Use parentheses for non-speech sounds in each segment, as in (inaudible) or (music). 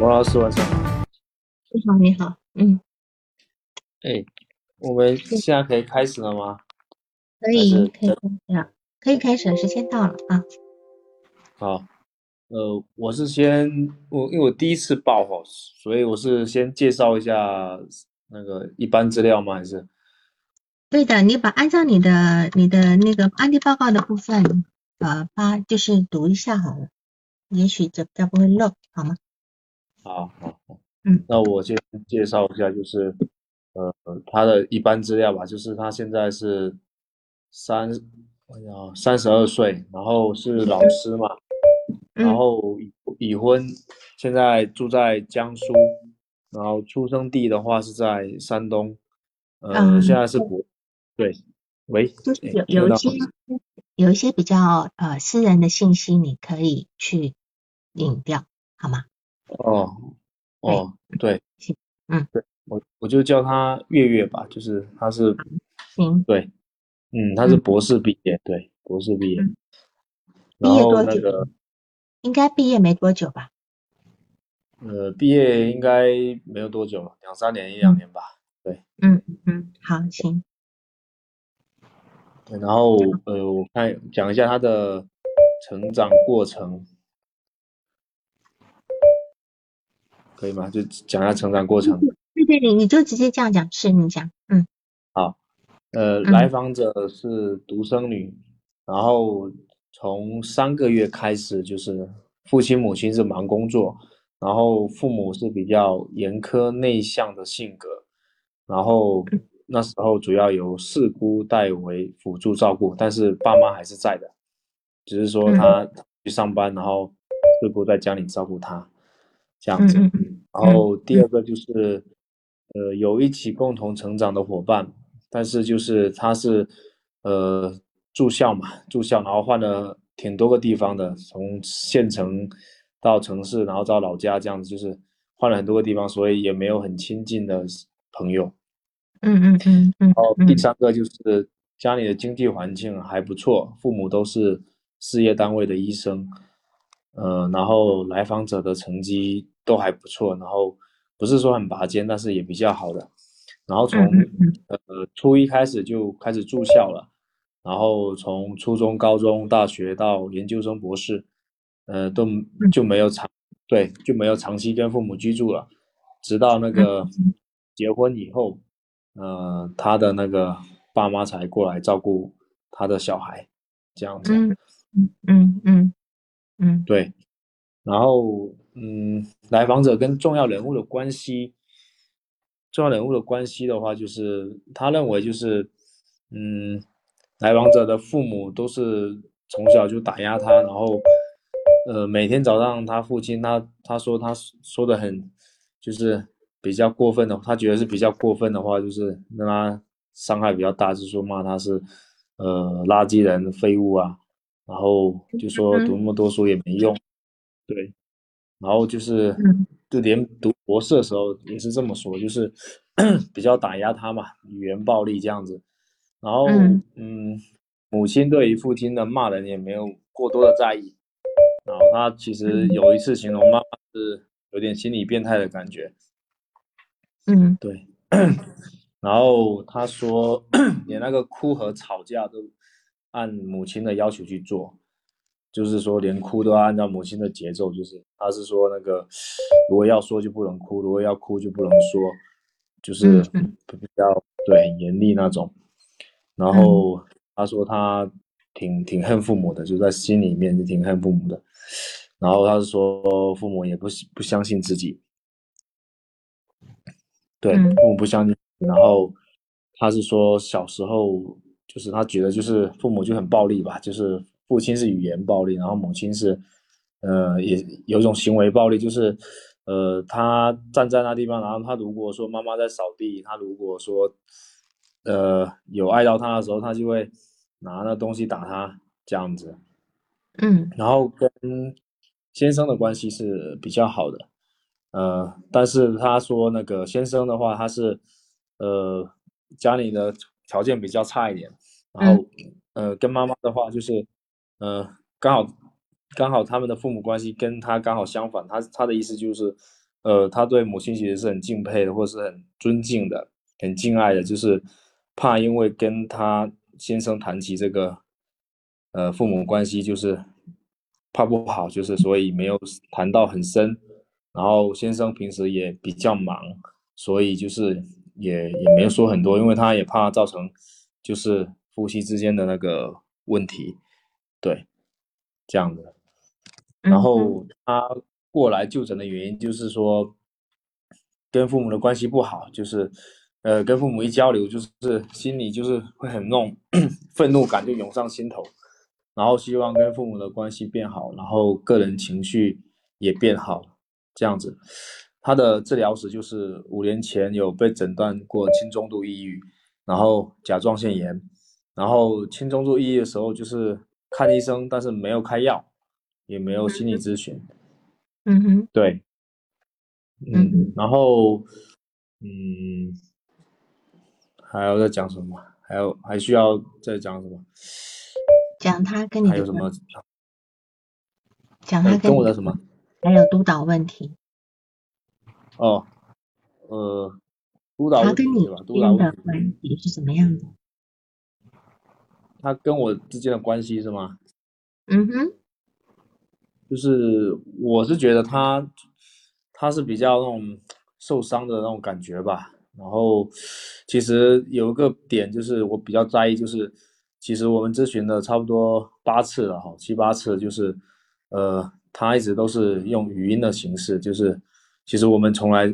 王老师晚上好。你好，你好，嗯，哎，我们现在可以开始了吗？可以，可以开始了，可以开始了，时间到了啊。好，呃，我是先我因为我第一次报哈，所以我是先介绍一下那个一般资料吗？还是对的，你把按照你的你的那个案例报告的部分，呃，发就是读一下好了，也许这这不会漏，好吗？好好好，嗯，那我先介绍一下，就是呃他的一般资料吧，就是他现在是三，哎呀，三十二岁，然后是老师嘛，然嗯后已已婚，现在住在江苏，然后出生地的话是在山东，呃，嗯，现在是博，对，喂，有有一些？有一些比较呃私人的信息，你可以去隐掉，好吗？哦，哦，对，行，嗯，对，我我就叫他月月吧，就是他是，行，对，嗯，他是嗯。博士毕业，对，博士毕业，毕业多久？那个？应该毕业没多久吧？呃，毕业应该没有多久，两三年一两嗯年吧，对，嗯嗯，好，行，对，然后呃，我看讲一下他的成长过程，可以吗？就讲一下成长过程。对对对，你就直接这样讲，是你讲，嗯好，呃，来嗯访者是独生女，然后从三个月开始，就是父亲母亲是忙工作，然后父母是比较严苛内向的性格，然后那时候主要由四姑代为辅助照顾，但是爸妈还是在的，只是说嗯他去上班，然后四姑在家里照顾他，这样子。然嗯后第二个就是，呃，有一起共同成长的伙伴，但是就是他是，呃，住校嘛，住校，然后换了挺多个地方的，从县城到城市，然后到老家这样子，就是换了很多个地方，所以也没有很亲近的朋友。嗯嗯嗯嗯然后第嗯三个就是家里的经济环境还不错，父母都是事业单位的医生，呃，然后来访者的成绩都还不错，然后不是说很拔尖，但是也比较好的。然后从呃初一开始就开始住校了，然后从初中、高中、大学到研究生、博士，呃，都就没有长对就没有长期跟父母居住了，直到那个。结婚以后，呃，他的那个爸妈才过来照顾他的小孩，这样子。嗯嗯。嗯嗯嗯。对，然后嗯，来访者跟重要人物的关系，重要人物的关系的话，就是他认为就是嗯，来访者的父母都是从小就打压他，然后呃，每天早上他父亲他他说他说的很就是比较过分的，他觉得是比较过分的话，就是让他伤害比较大，就是说骂他是呃垃圾人、废物啊。然后就说读那么多书也没用，对，然后就是嗯就连读博士的时候也是这么说，就是 (clears throat) 比较打压他嘛，语言暴力这样子。然后嗯嗯，母亲对于父亲的骂人也没有过多的在意。然后他其实有一次形容妈妈是有点心理变态的感觉，嗯对。然后他说，(clears throat) 连那个哭和吵架都按母亲的要求去做，就是说连哭都要按照母亲的节奏，就是他是说那个如果要说就不能哭，如果要哭就不能说，就是比较对很严厉那种。然后他说他挺挺恨父母的，就在心里面就挺恨父母的。然后他是说父母也不不相信自己，对，嗯父母不相信。然后他是说小时候就是他觉得就是父母就很暴力吧，就是父亲是语言暴力，然后母亲是呃也有一种行为暴力，就是呃他站在那地方，然后他如果说妈妈在扫地，他如果说呃有爱到他的时候，他就会拿那东西打他这样子。嗯然后跟先生的关系是比较好的，呃，但是他说那个先生的话，他是呃家里的条件比较差一点，然后呃跟妈妈的话就是呃刚好刚好他们的父母关系跟他刚好相反，他他的意思就是，呃，他对母亲其实是很敬佩的，或是很尊敬的，很敬爱的，就是怕因为跟他先生谈起这个，呃，父母关系就是怕不好，就是所以没有谈到很深。然后先生平时也比较忙，所以就是也也没有说很多，因为他也怕造成就是夫妻之间的那个问题，对，这样的。然后他过来就诊的原因就是说，跟父母的关系不好，就是呃跟父母一交流，就是心里就是会很那种 (coughs) 愤怒感就涌上心头，然后希望跟父母的关系变好，然后个人情绪也变好。这样子，他的治疗史就是五年前有被诊断过轻中度抑郁，然后甲状腺炎，然后轻中度抑郁的时候就是看医生，但是没有开药，也没有心理咨询。嗯哼，对，嗯，然后，嗯，还要再讲什么？还有还需要再讲什么？讲他跟你还有什么？讲他跟我的什么？还有督导问题哦，呃，督导问题吧，督导的关系是什么样的？他跟我之间的关系是吗？嗯哼，就是我是觉得他他是比较那种受伤的那种感觉吧。然后其实有一个点就是我比较在意，就是其实我们咨询了差不多八次了哈，七八次，就是呃。他一直都是用语音的形式，就是其实我们从来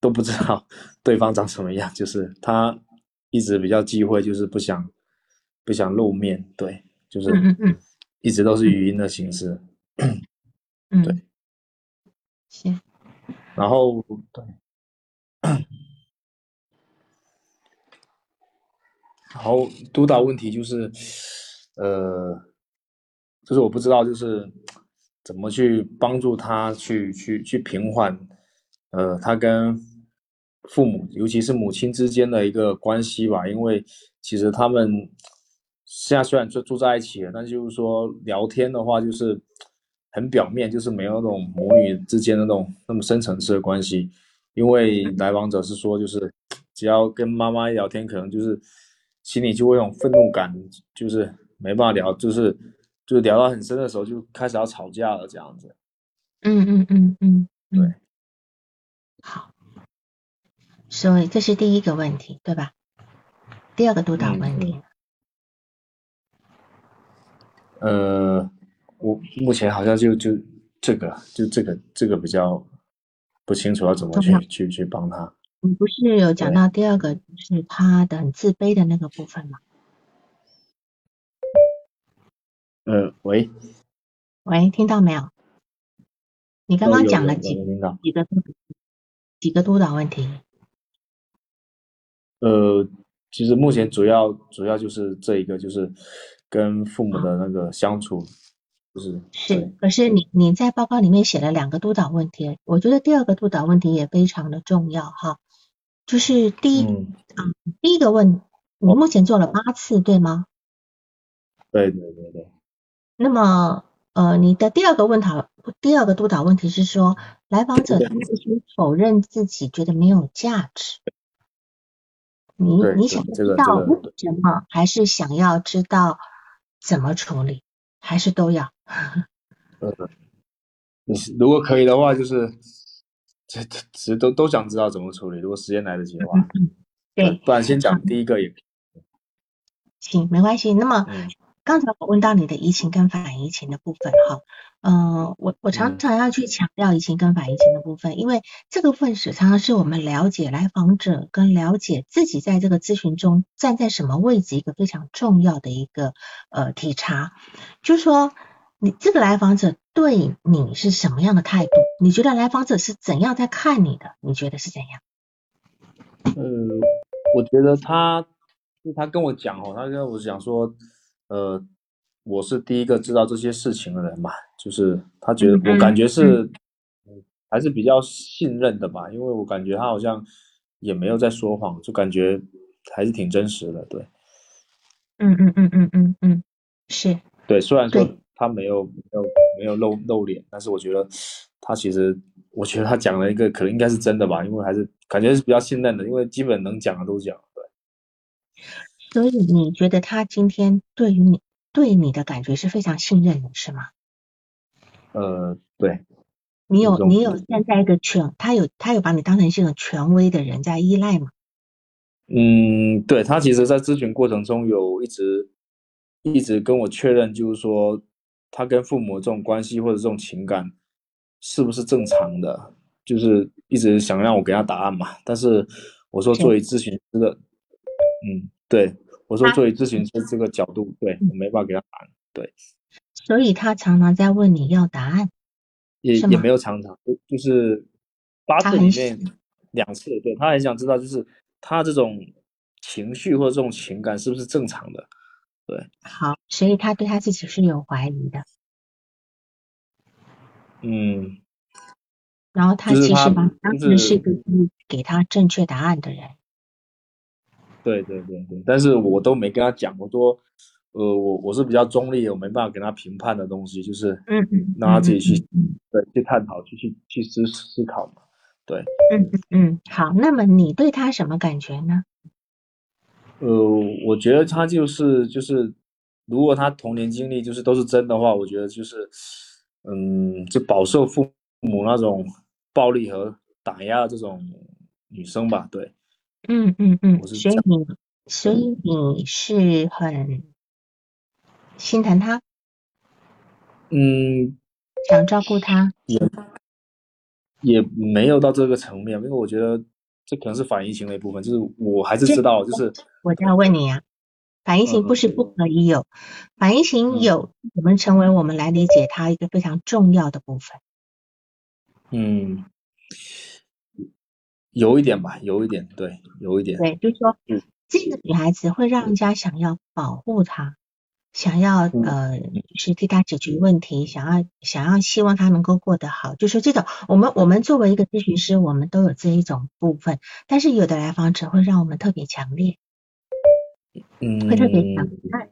都不知道 (laughs) 对方长什么样，就是他一直比较忌讳，就是不想不想露面，对，就是一直都是语音的形式，嗯，对，行，然后对，然后督导问题就是，呃，就是我不知道，就是。怎么去帮助他去去去平缓，呃，他跟父母，尤其是母亲之间的一个关系吧？因为其实他们现在虽然住住在一起了，但就是说聊天的话，就是很表面，就是没有那种母女之间的那种那么深层次的关系。因为来访者是说，就是只要跟妈妈一聊天，可能就是心里就会有种愤怒感，就是没办法聊，就是。就是聊到很深的时候，就开始要吵架了，这样子。嗯嗯嗯嗯，对。好，所以这是第一个问题，对吧？第二个督导问题。呃，我目前好像就就这个，就这个这个比较不清楚要怎么去去去帮他。你不是有讲到第二个就是他的很自卑的那个部分吗？呃，喂，喂，听到没有？你刚刚讲了几几个几个督导问题？呃，其实目前主要主要就是这一个，就是跟父母的那个相处，就是是。可是你你在报告里面写了两个督导问题，我觉得第二个督导问题也非常的重要哈。就是第一，嗯，第一个问，你目前做了八次，对吗？对对对对。那么，呃，你的第二个问题，第二个督导问题是说，来访者他自己否认自己觉得没有价值。你你想知道为什么，还是想要知道怎么处理，还是都要？(laughs) 嗯，你如果可以的话，就是这这其实都都想知道怎么处理。如果时间来得及的话，(laughs) 对，不然先讲第一个也行，没关系。那么。刚才我问到你的移情跟反移情的部分，哈，嗯，我我常常要去强调移情跟反移情的部分，因为这个部分是常常是我们了解来访者跟了解自己在这个咨询中站在什么位置一个非常重要的一个呃体察，就是说你这个来访者对你是什么样的态度？你觉得来访者是怎样在看你的？你觉得是怎样？呃，我觉得他他跟我讲哦，他跟我讲说。呃，我是第一个知道这些事情的人嘛，就是他觉得我感觉是，还是比较信任的吧，因为我感觉他好像也没有在说谎，就感觉还是挺真实的，对。嗯嗯嗯嗯嗯嗯，是。对，虽然说他没有没有没有露露脸，但是我觉得他其实，我觉得他讲了一个可能应该是真的吧，因为还是感觉是比较信任的，因为基本能讲的都讲，对。所以你觉得他今天对于你对你的感觉是非常信任的，是吗？呃，对。你有你有现在一个权，他有他有把你当成是一个权威的人在依赖吗？嗯，对他其实，在咨询过程中有一直一直跟我确认，就是说他跟父母这种关系或者这种情感是不是正常的，就是一直想让我给他答案嘛。但是我说，作为咨询师的，嗯，对我说，作为咨询师这个角度，对我没办法给他答案。对，所以他常常在问你要答案。也也没有常常，就就是八次里面两次，对他很想知道，就是他这种情绪或者这种情感是不是正常的？对，好，所以他对他自己是有怀疑的，嗯，然后他其实吧，当时是个给他正确答案的人，对对对对，但是我都没跟他讲，我说。呃，我我是比较中立，我没办法给他评判的东西，就是嗯嗯，让他自己去对去探讨，去去去思思考嘛，对，嗯嗯嗯，好，那么你对他什么感觉呢？呃，我觉得他就是就是，如果他童年经历就是都是真的话，我觉得就是，嗯，就饱受父母那种暴力和打压这种女生吧，对，嗯嗯嗯，所以你所以你是很。心疼他，嗯，想照顾他，也也没有到这个层面，因为我觉得这可能是反应型的一部分，就是我还是知道，就是 (laughs) 我在问你啊，反应型不是不可以有，反应型有，我们成为我们来理解它一个非常重要的部分。嗯，有一点吧，有一点，对，有一点，对，就是说，这个女孩子会让人家想要保护她。想要呃，是替她解决问题，想要想要希望她能够过得好，就是这种。我们我们作为一个咨询师，我们都有这一种部分，但是有的来访者会让我们特别强烈，嗯，会特别强。那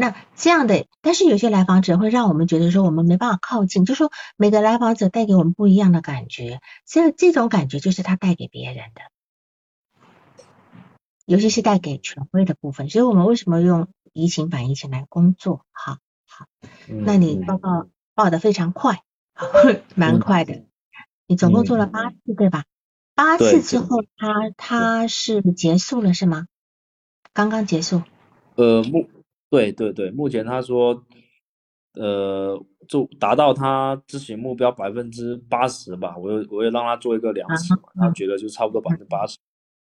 那这样的，但是有些来访者会让我们觉得说我们没办法靠近，就说每个来访者带给我们不一样的感觉，这这种感觉就是他带给别人的。尤其是带给权威的部分，所以我们为什么用移情反移情来工作？好，好，那你报告报的非常快，蛮快的。你总共做了八次，对吧？八次之后，他他是结束了是吗？刚刚结束。呃，目对对对，目前他说，呃，就达到他咨询目标百分之八十吧。我又我又让他做一个量尺嘛，他觉得就差不多百分之八十。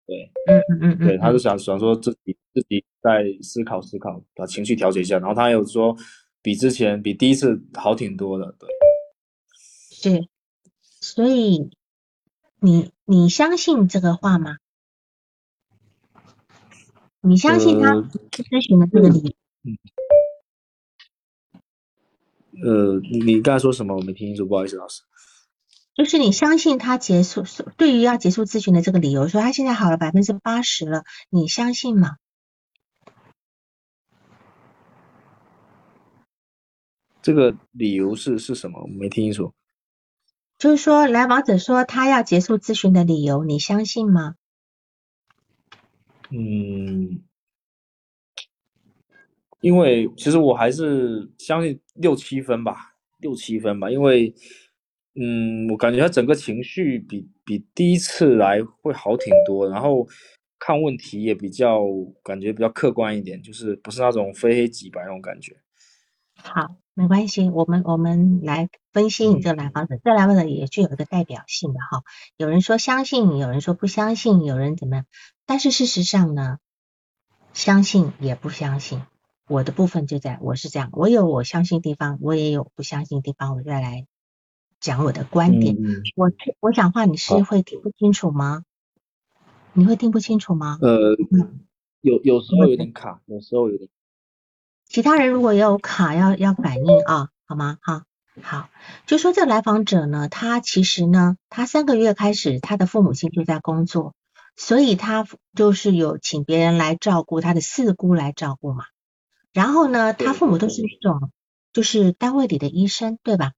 对，嗯嗯嗯嗯，对，他是想想说自己自己在思考思考，把情绪调节一下，然后他有说比之前比第一次好挺多的，对，是，所以你你相信这个话吗？你相信他咨询的这个理？呃，你刚才说什么？我没听清楚，不好意思，老师。就是你相信他结束，对于要结束咨询的这个理由，说他现在好了百分之八十了，你相信吗？这个理由是是什么？我没听清楚。就是说，来访者说他要结束咨询的理由，你相信吗？嗯，因为其实我还是相信六七分吧，六七分吧，因为。嗯，我感觉他整个情绪比比第一次来会好挺多，然后看问题也比较感觉比较客观一点，就是不是那种非黑即白那种感觉。好，没关系，我们我们来分析你这个来访者，这来访者也具有一个代表性的哈。有人说相信，有人说不相信，有人怎么样？但是事实上呢，相信也不相信，我的部分就在我是这样，我有我相信地方，我也有不相信地方，我再来。讲我的观点，我我讲话你是会听不清楚吗？你会听不清楚吗？呃，有有时候有点卡，有时候有点。其他人如果有卡，要要反应啊，好吗？好，好，就说这来访者呢，他其实呢，他三个月开始，他的父母亲就在工作，所以他就是有请别人来照顾他的四姑来照顾嘛。然后呢，他父母都是那种就是单位里的医生，对吧？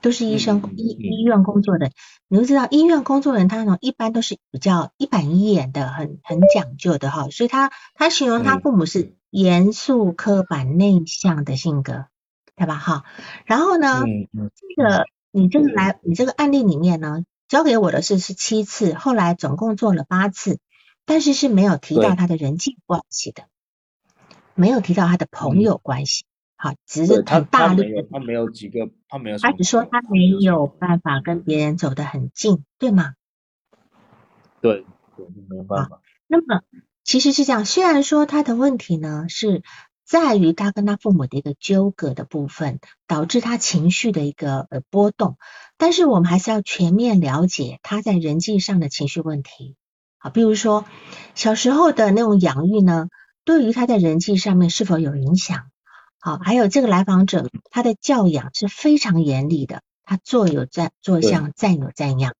都是医生医医院工作的，你都知道医院工作的人，他那种一般都是比较一板一眼的，很很讲究的哈。所以他他形容他父母是严肃、刻板、内向的性格，对吧？哈。然后呢，这个你这个来你这个案例里面呢，交给我的是是七次，后来总共做了八次，但是是没有提到他的人际关系的，没有提到他的朋友关系。好，只是很大力的，他没有几个，他没有，他只说他没有办法跟别人走得很近，对吗？对，对，没有办法。那么其实是这样，虽然说他的问题呢是在于他跟他父母的一个纠葛的部分，导致他情绪的一个呃波动，但是我们还是要全面了解他在人际上的情绪问题。好，比如说小时候的那种养育呢，对于他在人际上面是否有影响？好，还有这个来访者，他的教养是非常严厉的，他坐有站，坐相站有站样，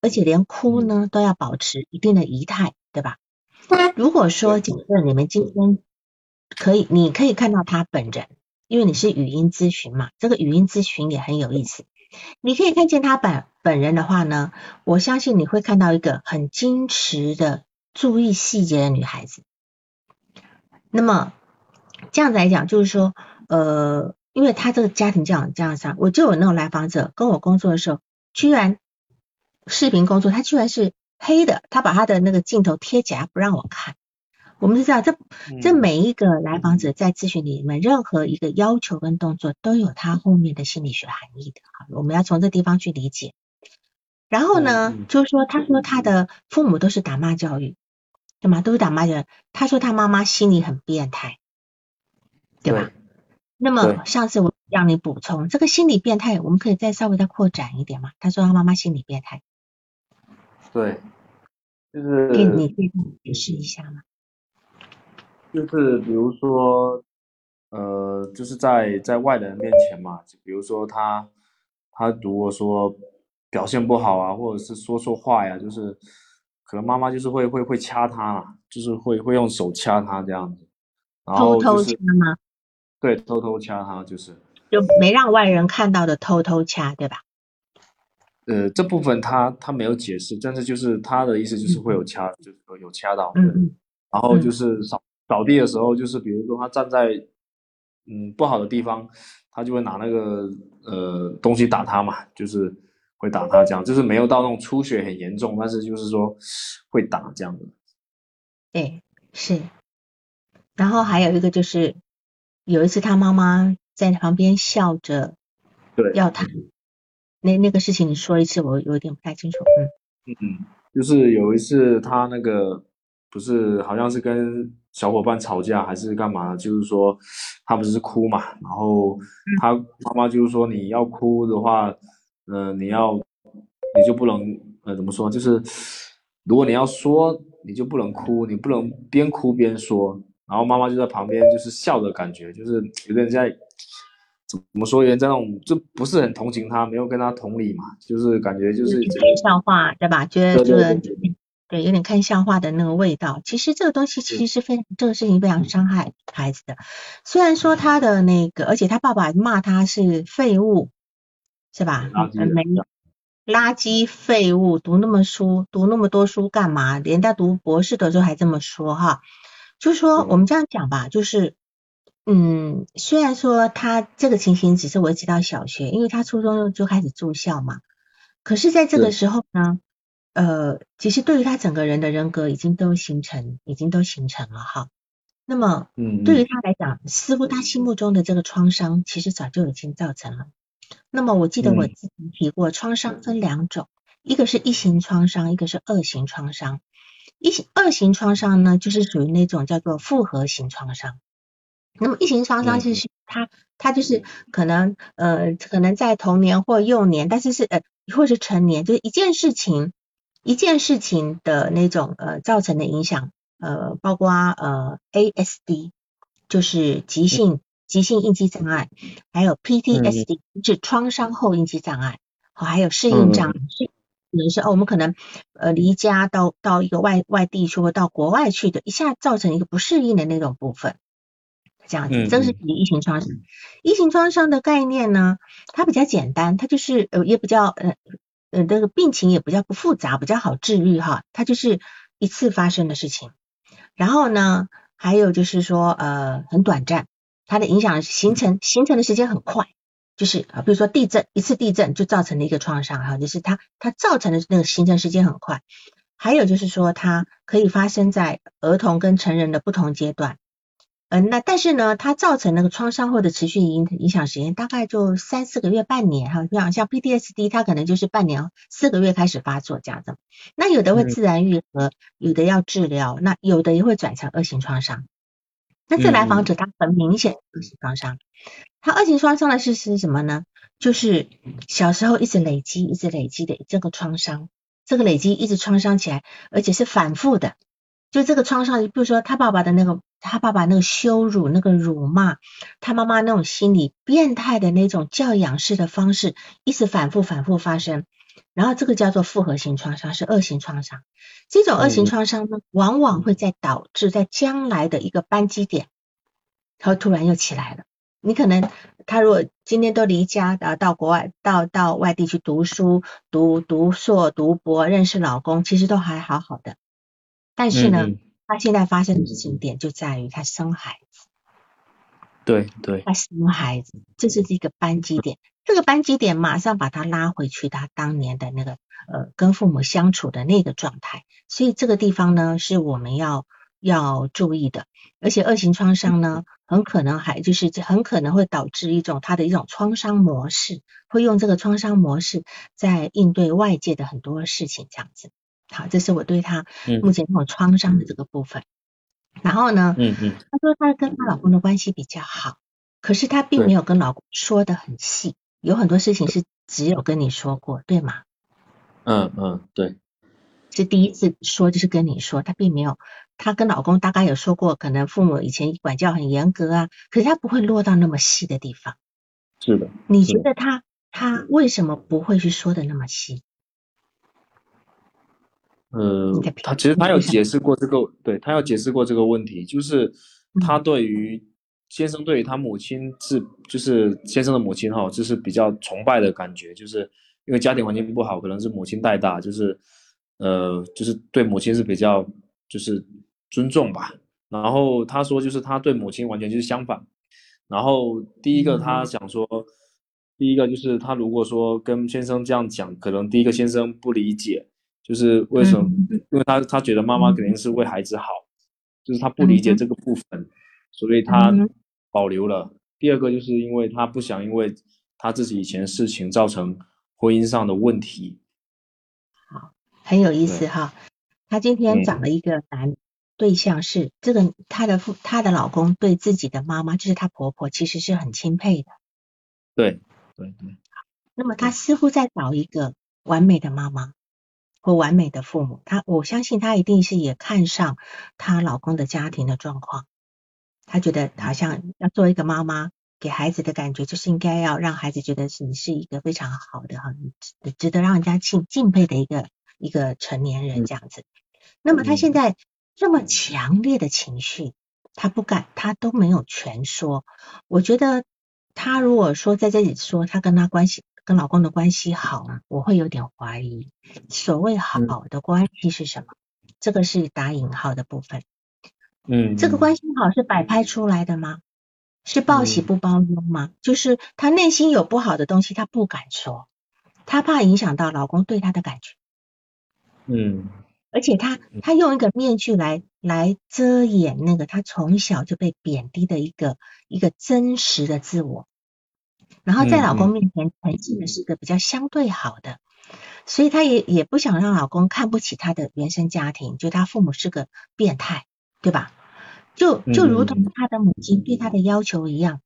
而且连哭呢都要保持一定的仪态，对吧？如果说假设你们今天可以，你可以看到他本人，因为你是语音咨询嘛，这个语音咨询也很有意思。你可以看见他本本人的话呢，我相信你会看到一个很矜持的、注意细节的女孩子。那么。这样子来讲，就是说，呃，因为他这个家庭这样这样上，我就有那种来访者跟我工作的时候，居然视频工作，他居然是黑的，他把他的那个镜头贴起来不让我看。我们是知道，这这每一个来访者在咨询里面，任何一个要求跟动作都有他后面的心理学含义的啊，我们要从这地方去理解。然后呢，就是说，他说他的父母都是打骂教育，对吗？都是打麻将。他说他妈妈心里很变态。对吧？那么上次我让你补充这个心理变态，我们可以再稍微再扩展一点嘛？他说他妈妈心理变态，对，就是给你可以解释一下嘛？就是比如说，呃，就是在在外人面前嘛，就比如说他他如果说表现不好啊，或者是说错话呀，就是可能妈妈就是会会会掐他，就是会会用手掐他这样子，偷偷掐吗？对，偷偷掐他就是，就没让外人看到的偷偷掐，对吧？呃，这部分他他没有解释，但是就是他的意思就是会有掐，就是有掐到。然后就是扫扫地的时候，就是比如说他站在嗯不好的地方，他就会拿那个呃东西打他嘛，就是会打他这样，就是没有到那种出血很严重，但是就是说会打这样的。对，是。然后还有一个就是。有一次，他妈妈在旁边笑着，对，要他那那个事情，你说一次，我有点不太清楚。嗯嗯，就是有一次他那个不是好像是跟小伙伴吵架还是干嘛，就是说他不是哭嘛，然后他妈妈就是说你要哭的话，呃，你要你就不能呃怎么说，就是如果你要说，你就不能哭，你不能边哭边说。然后妈妈就在旁边，就是笑的感觉，就是有点在怎么说，有点在那种就不是很同情他，没有跟他同理嘛，就是感觉就是看笑话，对吧？觉得就是对，有点看笑话的那个味道。其实这个东西其实是非常这个事情非常伤害孩子的。虽然说他的那个，而且他爸爸骂他是废物，是吧？没有垃圾废物，读那么书，读那么多书干嘛？人家读博士的时候还这么说哈。就说我们这样讲吧，就是，嗯，虽然说他这个情形只是维持到小学，因为他初中就开始住校嘛，可是在这个时候呢，呃，其实对于他整个人的人格已经都形成，已经都形成了哈。那么，嗯，对于他来讲，似乎他心目中的这个创伤，其实早就已经造成了。那么我记得我之前提过，创伤分两种，一个是一型创伤，一个是二型创伤。一型二型创伤呢，就是属于那种叫做复合型创伤。那么一型创伤就是。它它就是可能呃可能在童年或幼年，但是是呃或是成年，就是一件事情一件事情的那种呃造成的影响，呃包括呃 ASD 就是急性急性应激障碍，还有 PTSD 是创伤后应激障碍，好还有适应障碍。可能是哦，我们可能呃离家到到一个外外地去或到国外去的，一下造成一个不适应的那种部分。这样子，这个是一型创伤。一型创伤的概念呢，它比较简单，它就是呃也比较呃呃这个病情也比较不复杂，比较好治愈哈。它就是一次发生的事情，然后呢，还有就是说呃很短暂，它的影响形成形成的时间很快，就是啊比如说地震一次地震就造成了一个创伤哈，就是它它造成的那个形成时间很快。还有就是说它可以发生在儿童跟成人的不同阶段。嗯，那但是呢，它造成那个创伤后的持续影影响时间大概就三四个月、半年哈，像像 PTSD，它可能就是半年四个月开始发作这样子。那有的会自然愈合，有的要治疗，那有的也会转成二型创伤。那这来访者他很明显二型创伤，他二型创伤的是是什么呢？就是小时候一直累积、一直累积的这个创伤，这个累积一直创伤起来，而且是反复的。就这个创伤，比如说他爸爸的那个。他爸爸那个羞辱、那个辱骂，他妈妈那种心理变态的那种教养式的方式，一直反复、反复发生。然后这个叫做复合型创伤，是恶性创伤。这种恶性创伤呢，往往会在导致在将来的一个扳机点，他突然又起来了。你可能他如果今天都离家然后，到国外、到到外地去读书、读读硕、读博，认识老公，其实都还好好的。但是呢？他现在发生的事情点就在于他生孩子，对对，他生孩子，这是一个扳机点。这个扳机点马上把他拉回去他当年的那个呃跟父母相处的那个状态，所以这个地方呢是我们要要注意的。而且二型创伤呢，很可能还就是很可能会导致一种他的一种创伤模式，会用这个创伤模式在应对外界的很多事情这样子。好，这是我对他目前这种创伤的这个部分。然后呢，嗯嗯，她说她跟她老公的关系比较好，可是她并没有跟老公说的很细，有很多事情是只有跟你说过，对吗？嗯嗯，对。是第一次说，就是跟你说，她并没有，她跟老公大概有说过，可能父母以前管教很严格啊，可是她不会落到那么细的地方。是的。你觉得她她为什么不会去说的那么细？呃，他其实他有解释过这个，对他有解释过这个问题，就是他对于先生对于他母亲是，就是先生的母亲哈，就是比较崇拜的感觉，就是因为家庭环境不好，可能是母亲带大，就是呃，就是对母亲是比较就是尊重吧。然后他说，就是他对母亲完全就是相反。然后第一个他想说，第一个就是他如果说跟先生这样讲，可能第一个先生不理解。就是为什么？因为他他觉得妈妈肯定是为孩子好，就是他不理解这个部分，所以他保留了。第二个就是因为他不想因为他自己以前事情造成婚姻上的问题。好，很有意思哈。她今天找了一个男对象，是这个她的父她的老公对自己的妈妈，就是她婆婆，其实是很钦佩的。对对对。那么她似乎在找一个完美的妈妈。或完美的父母，她我相信她一定是也看上她老公的家庭的状况，她觉得好像要做一个妈妈，给孩子的感觉就是应该要让孩子觉得是你是一个非常好的哈，值得让人家敬敬佩的一个一个成年人这样子。那么她现在这么强烈的情绪，她不敢，她都没有全说。我觉得她如果说在这里说她跟他关系。跟老公的关系好，我会有点怀疑。所谓好的关系是什么？这个是打引号的部分。嗯，这个关系好是摆拍出来的吗？是报喜不报忧吗？就是她内心有不好的东西，她不敢说，她怕影响到老公对她的感觉。嗯，而且她她用一个面具来来遮掩那个他从小就被贬低的一个一个真实的自我。然后在老公面前呈现的是一个比较相对好的，所以她也也不想让老公看不起她的原生家庭，就她父母是个变态，对吧？就就如同他的母亲对他的要求一样，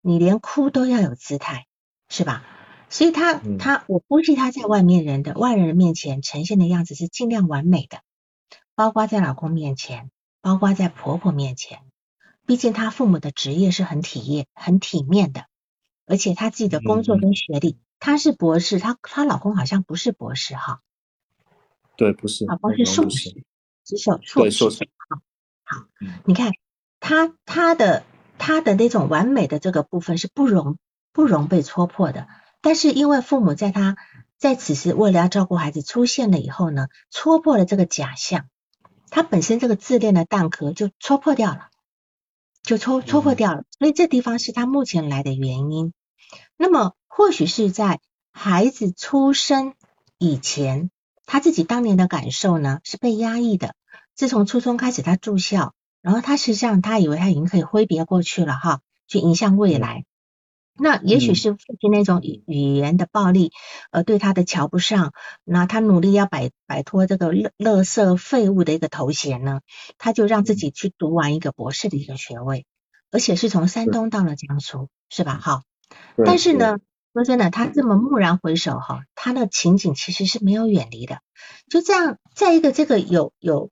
你连哭都要有姿态，是吧？所以他他我估计他在外面人的外人的面前呈现的样子是尽量完美的，包括在老公面前，包括在婆婆面前，毕竟他父母的职业是很体业很体面的。而且他自己的工作跟学历，她是博士，她她老公好像不是博士哈。对，不是。老公是硕士，只有硕士。硕士。好，你看他他的他的那种完美的这个部分是不容不容被戳破的。但是因为父母在他在此时为了要照顾孩子出现了以后呢，戳破了这个假象，他本身这个自恋的蛋壳就戳破掉了，就戳戳破掉了。所以这地方是他目前来的原因。那么或许是在孩子出生以前，他自己当年的感受呢是被压抑的。自从初中开始他住校，然后他实际上他以为他已经可以挥别过去了哈，去迎向未来。那也许是父亲那种语语言的暴力，呃，对他的瞧不上，那他努力要摆摆脱这个乐乐色废物的一个头衔呢，他就让自己去读完一个博士的一个学位，而且是从山东到了江苏，是吧？哈，但是呢，说真的，他这么蓦然回首哈，他的情景其实是没有远离的，就这样，在一个这个有有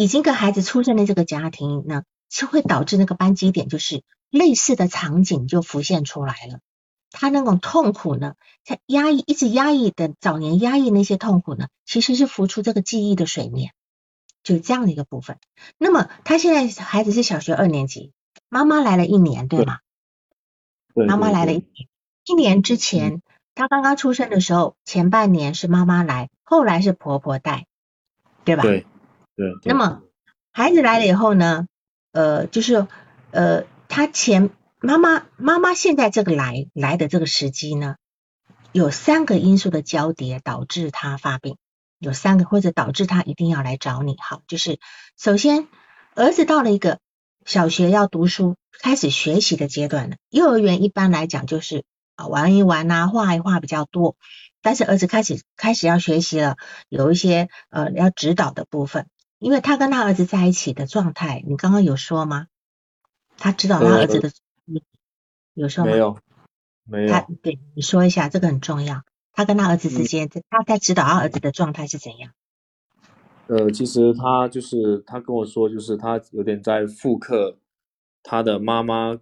已经跟孩子出生的这个家庭呢，是会导致那个扳机点就是。类似的场景就浮现出来了，他那种痛苦呢，他压抑一直压抑的早年压抑那些痛苦呢，其实是浮出这个记忆的水面，就这样的一个部分。那么他现在孩子是小学二年级，妈妈来了一年，对吗？妈妈来了一年，一年之前他刚刚出生的时候，前半年是妈妈来，后来是婆婆带，对吧？对对。那么孩子来了以后呢，呃，就是呃。他前妈妈妈妈现在这个来来的这个时机呢，有三个因素的交叠导致他发病，有三个或者导致他一定要来找你。好，就是首先儿子到了一个小学要读书开始学习的阶段了，幼儿园一般来讲就是啊玩一玩呐，画一画比较多，但是儿子开始开始要学习了，有一些呃要指导的部分，因为他跟他儿子在一起的状态，你刚刚有说吗？他知道他儿子的有说吗没有没有，他对你说一下，这个很重要。他跟他儿子之间，他在指导他儿子的状态是怎样？呃，其实他就是他跟我说，就是他有点在复刻他的妈妈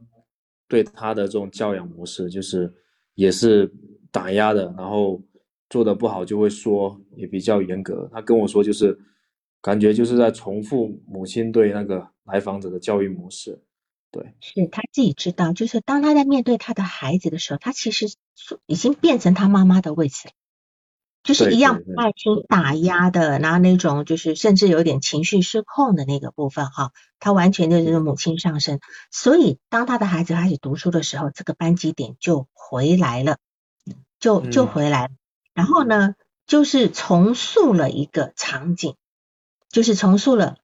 对他的这种教养模式，就是也是打压的，然后做的不好就会说，也比较严格。他跟我说，就是感觉就是在重复母亲对那个来访者的教育模式。对，是他自己知道，就是当他在面对他的孩子的时候，他其实已经变成他妈妈的位置，就是一样爱听打压的，然后那种就是甚至有点情绪失控的那个部分哈，他完全就是母亲上身。所以当他的孩子开始读书的时候，这个班级点就回来了，就就回来，然后呢，就是重塑了一个场景，就是重塑了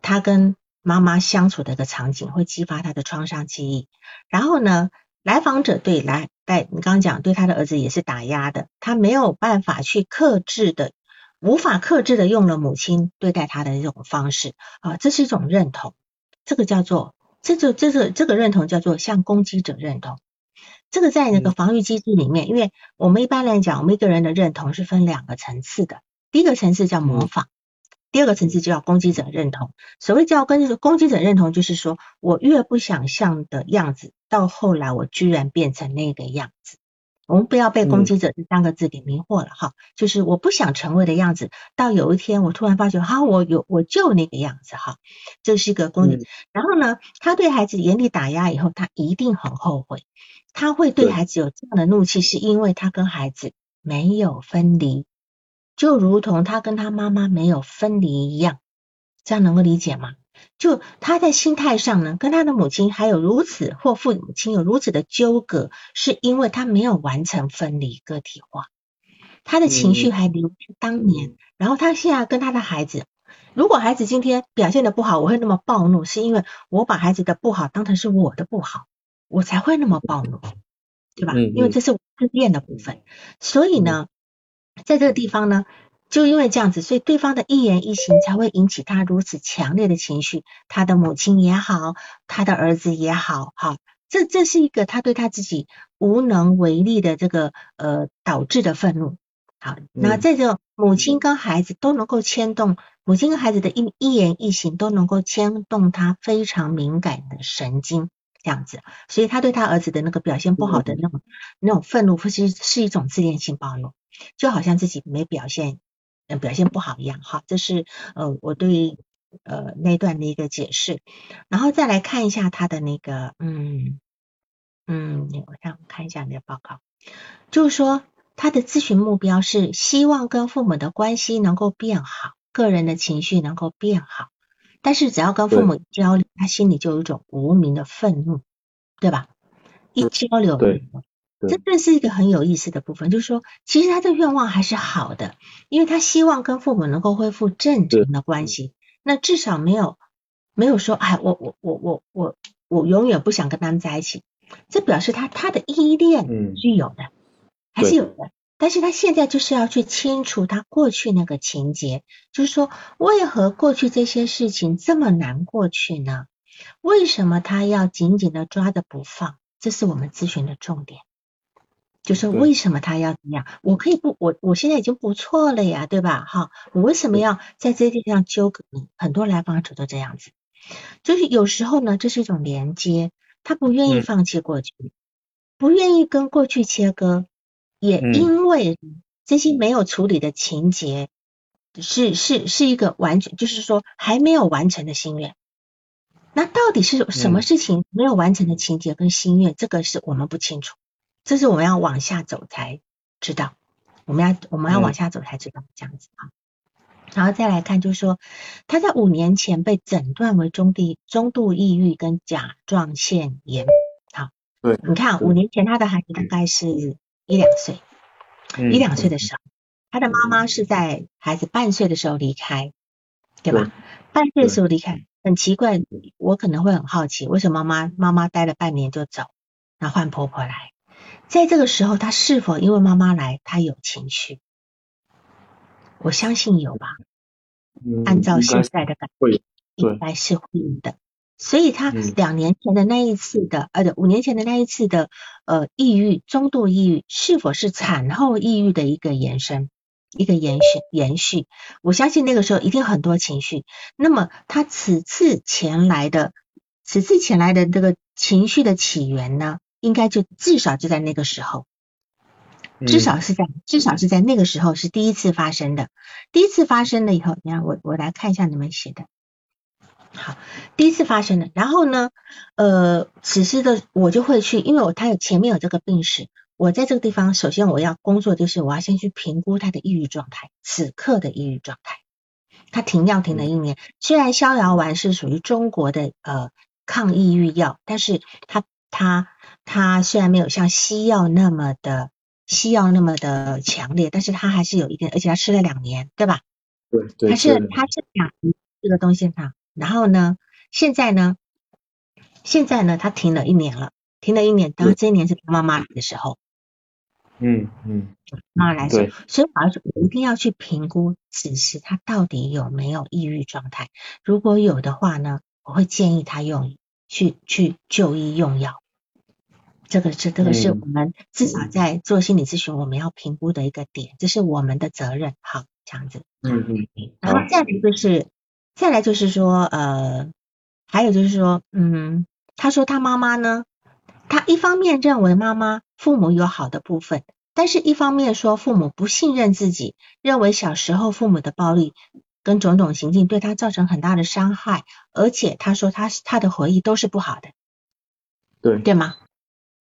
他跟。妈妈相处的一个场景会激发他的创伤记忆，然后呢，来访者对来带你刚刚讲对他的儿子也是打压的，他没有办法去克制的，无法克制的用了母亲对待他的这种方式啊，这是一种认同，这个叫做这就这个这个认同叫做向攻击者认同，这个在那个防御机制里面，因为我们一般来讲，我们一个人的认同是分两个层次的，第一个层次叫模仿。第二个层次就叫攻击者认同。所谓叫跟攻击者认同，就是说我越不想象的样子，到后来我居然变成那个样子。我们不要被攻击者这三个字给迷惑了哈，就是我不想成为的样子，到有一天我突然发觉，哈，我有我就那个样子哈，这是一个攻击。然后呢，他对孩子严厉打压以后，他一定很后悔，他会对孩子有这样的怒气，是因为他跟孩子没有分离。就如同他跟他妈妈没有分离一样，这样能够理解吗？就他在心态上呢，跟他的母亲还有如此或父母亲有如此的纠葛，是因为他没有完成分离个体化，他的情绪还留当年。然后他现在跟他的孩子，如果孩子今天表现的不好，我会那么暴怒，是因为我把孩子的不好当成是我的不好，我才会那么暴怒，对吧？因为这是自恋的部分，所以呢。在这个地方呢，就因为这样子，所以对方的一言一行才会引起他如此强烈的情绪。他的母亲也好，他的儿子也好，好，这这是一个他对他自己无能为力的这个呃导致的愤怒。好，那在这母亲跟孩子都能够牵动，母亲跟孩子的一一言一行都能够牵动他非常敏感的神经，这样子，所以他对他儿子的那个表现不好的那种那种愤怒，其实是一种自恋性暴露。就好像自己没表现，呃，表现不好一样，哈，这是呃，我对呃那段的一个解释，然后再来看一下他的那个嗯嗯，我让我看一下你的报告，就是说他的咨询目标是希望跟父母的关系能够变好，个人的情绪能够变好，但是只要跟父母交流，他心里就有一种无名的愤怒，对吧？一交流，对。这这是一个很有意思的部分，就是说，其实他的愿望还是好的，因为他希望跟父母能够恢复正常的关系，那至少没有没有说，哎，我我我我我我永远不想跟他们在一起，这表示他他的依恋是有的，还是有的，但是他现在就是要去清除他过去那个情节，就是说，为何过去这些事情这么难过去呢？为什么他要紧紧的抓着不放？这是我们咨询的重点。就是为什么他要怎么样？我可以不，我我现在已经不错了呀，对吧？哈，我为什么要在这地方纠葛呢？很多来访者都这样子，就是有时候呢，这是一种连接，他不愿意放弃过去，不愿意跟过去切割，也因为这些没有处理的情节，是是是一个完全，就是说还没有完成的心愿。那到底是什么事情没有完成的情节跟心愿？这个是我们不清楚。这是我们要往下走才知道，我们要我们要往下走才知道这样子啊。然后再来看，就是说他在五年前被诊断为中低中度抑郁跟甲状腺炎。好，对，你看五年前他的孩子大概是一两岁，一两岁的时候，他的妈妈是在孩子半岁的时候离开，对吧？半岁的时候离开，很奇怪，我可能会很好奇，为什么妈妈妈待了半年就走，然后换婆婆来。在这个时候，他是否因为妈妈来，他有情绪？我相信有吧。按照现在的感觉，应该是会有的。所以他两年前的那一次的，呃，五年前的那一次的，呃，抑郁，中度抑郁，是否是产后抑郁的一个延伸，一个延续？延续？我相信那个时候一定很多情绪。那么他此次前来的，此次前来的这个情绪的起源呢？应该就至少就在那个时候，至少是在至少是在那个时候是第一次发生的。第一次发生了以后，你看我我来看一下你们写的。好，第一次发生的，然后呢，呃，此时的我就会去，因为我他有前面有这个病史，我在这个地方首先我要工作就是我要先去评估他的抑郁状态，此刻的抑郁状态。他停药停了一年，虽然逍遥丸是属于中国的呃抗抑郁药，但是他他。它虽然没有像西药那么的西药那么的强烈，但是它还是有一点，而且它吃了两年，对吧？对对。它是它是两这个东西哈，然后呢，现在呢，现在呢，它停了一年了，停了一年，当这一年是他妈妈来的时候，嗯嗯，妈妈来时，所以我要我一定要去评估此时他到底有没有抑郁状态，如果有的话呢，我会建议他用去去就医用药。这个是这个是我们至少在做心理咨询我们要评估的一个点，这是我们的责任。好，这样子。嗯嗯嗯。然后再来就是再来就是说呃，还有就是说嗯，他说他妈妈呢，他一方面认为妈妈父母有好的部分，但是一方面说父母不信任自己，认为小时候父母的暴力跟种种行径对他造成很大的伤害，而且他说他他的回忆都是不好的。对。对吗？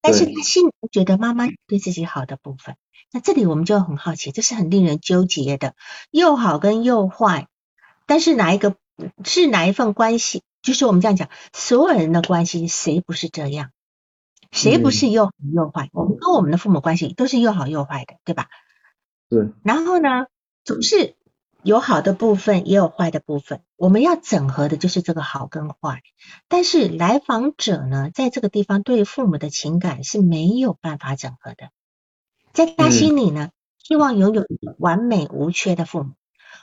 但是他心里觉得妈妈对自己好的部分，那这里我们就很好奇，这是很令人纠结的，又好跟又坏，但是哪一个是哪一份关系？就是我们这样讲，所有人的关系谁不是这样？谁不是又好又坏？我们跟我们的父母关系都是又好又坏的，对吧？对。然后呢，总是。有好的部分，也有坏的部分。我们要整合的就是这个好跟坏。但是来访者呢，在这个地方对父母的情感是没有办法整合的。在他心里呢，希望拥有完美无缺的父母，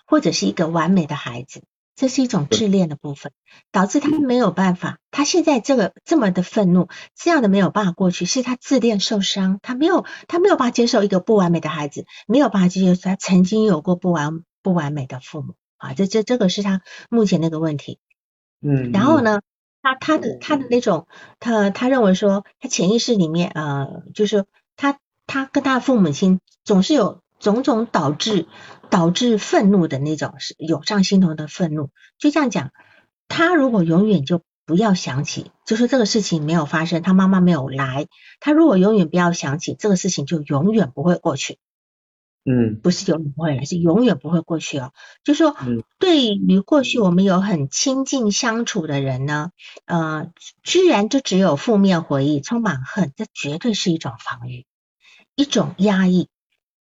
或者是一个完美的孩子，这是一种自恋的部分，导致他没有办法。他现在这个这么的愤怒，这样的没有办法过去，是他自恋受伤，他没有他没有办法接受一个不完美的孩子，没有办法接受他曾经有过不完。不完美的父母啊，这这这个是他目前那个问题。嗯，然后呢，他他的他的那种，他他认为说，他潜意识里面呃，就是他他跟他的父母亲总是有种种导致导致愤怒的那种是涌上心头的愤怒。就这样讲，他如果永远就不要想起，就说这个事情没有发生，他妈妈没有来，他如果永远不要想起这个事情，就永远不会过去。嗯，不是永远不会，是永远不会过去哦。就说，对于过去我们有很亲近相处的人呢，呃，居然就只有负面回忆，充满恨，这绝对是一种防御，一种压抑。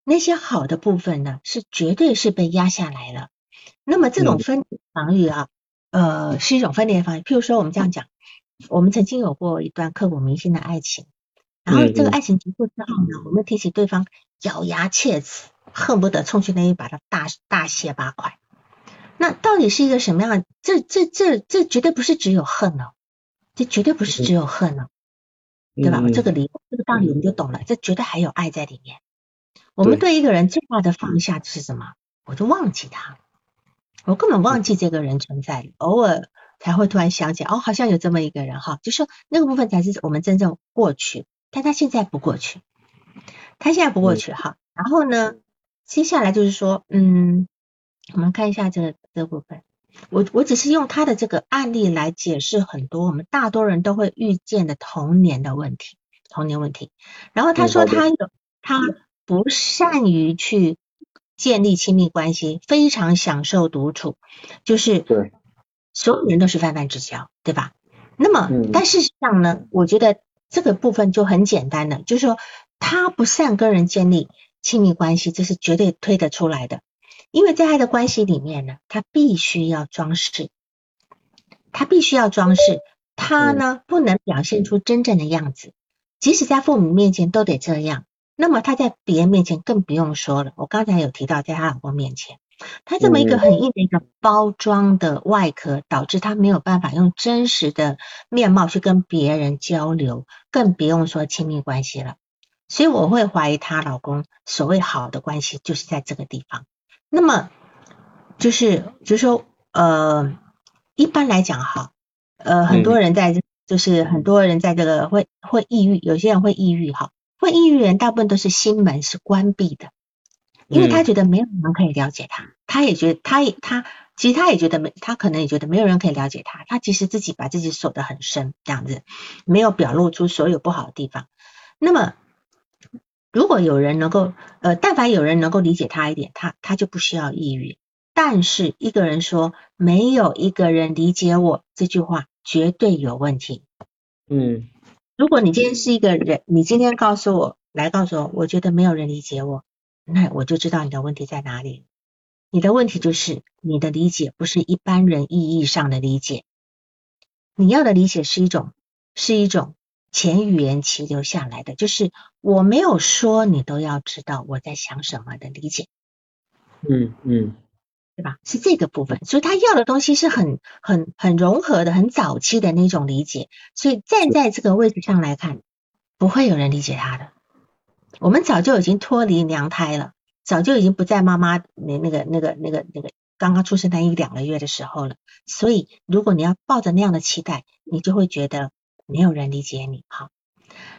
那些好的部分呢，是绝对是被压下来了。那么这种分防御啊，呃，是一种分裂防御。譬如说，我们这样讲，我们曾经有过一段刻骨铭心的爱情，然后这个爱情结束之后呢，我们提起对方，咬牙切齿。恨不得冲去那一把他大大卸八块，那到底是一个什么样？这这这这绝对不是只有恨哦，这绝对不是只有恨哦，对吧？这个理这个道理我们就懂了，这绝对还有爱在里面。我们对一个人最大的放下是什么？我就忘记他，我根本忘记这个人存在，偶尔才会突然想起，哦，好像有这么一个人哈，就说那个部分才是我们真正过去，但他现在不过去，他现在不过去哈，然后呢？接下来就是说，嗯，我们看一下这个这个部分。我我只是用他的这个案例来解释很多我们大多人都会遇见的童年的问题，童年问题。然后他说他有他不善于去建立亲密关系，非常享受独处，就是对所有人都是泛泛之交，对吧？那么但事实上呢，我觉得这个部分就很简单了，就是说他不善跟人建立。亲密关系这是绝对推得出来的，因为在爱的关系里面呢，他必须要装饰，他必须要装饰，他呢不能表现出真正的样子，即使在父母面前都得这样，那么他在别人面前更不用说了。我刚才有提到，在他老公面前，他这么一个很硬的一个包装的外壳，导致他没有办法用真实的面貌去跟别人交流，更不用说亲密关系了。所以我会怀疑她老公所谓好的关系就是在这个地方。那么就是就是说呃，一般来讲哈，呃很多人在就是很多人在这个会会抑郁，有些人会抑郁哈，会抑郁人大部分都是心门是关闭的，因为他觉得没有人可以了解他，他也觉得他也他其实他也觉得没他可能也觉得没有人可以了解他，他其实自己把自己锁得很深这样子，没有表露出所有不好的地方。那么如果有人能够，呃，但凡有人能够理解他一点，他他就不需要抑郁。但是一个人说没有一个人理解我这句话，绝对有问题。嗯，如果你今天是一个人，你今天告诉我，来告诉我，我觉得没有人理解我，那我就知道你的问题在哪里。你的问题就是你的理解不是一般人意义上的理解，你要的理解是一种，是一种。前语言期留下来的，就是我没有说你都要知道我在想什么的理解，嗯嗯，对吧？是这个部分，所以他要的东西是很很很融合的，很早期的那种理解。所以站在这个位置上来看，不会有人理解他的。我们早就已经脱离娘胎了，早就已经不在妈妈那那个那个那个那个刚刚出生那一两个月的时候了。所以如果你要抱着那样的期待，你就会觉得。没有人理解你，好。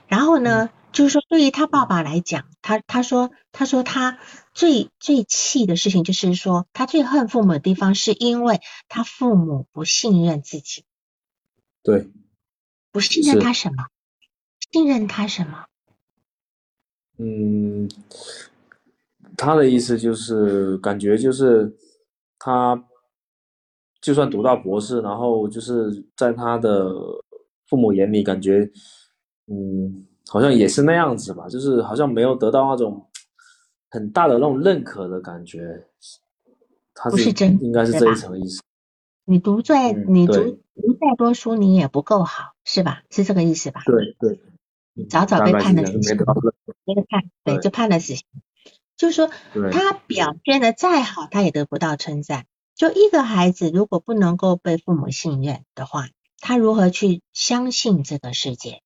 然后呢，就是说，对于他爸爸来讲，他他说他说他最最气的事情就是说，他最恨父母的地方，是因为他父母不信任自己。对。不信任他什么？信任他什么？嗯，他的意思就是感觉就是他就算读到博士，然后就是在他的。父母眼里感觉，嗯，好像也是那样子吧，就是好像没有得到那种很大的那种认可的感觉。他不是真，应该是这一层意思。你读再你读读再多书，你也不够好，是吧？是这个意思吧？对对。早早被判了死刑，被判，对，就判了死刑。就是说，他表现的再好，他也得不到称赞。就一个孩子，如果不能够被父母信任的话，他如何去相信这个世界？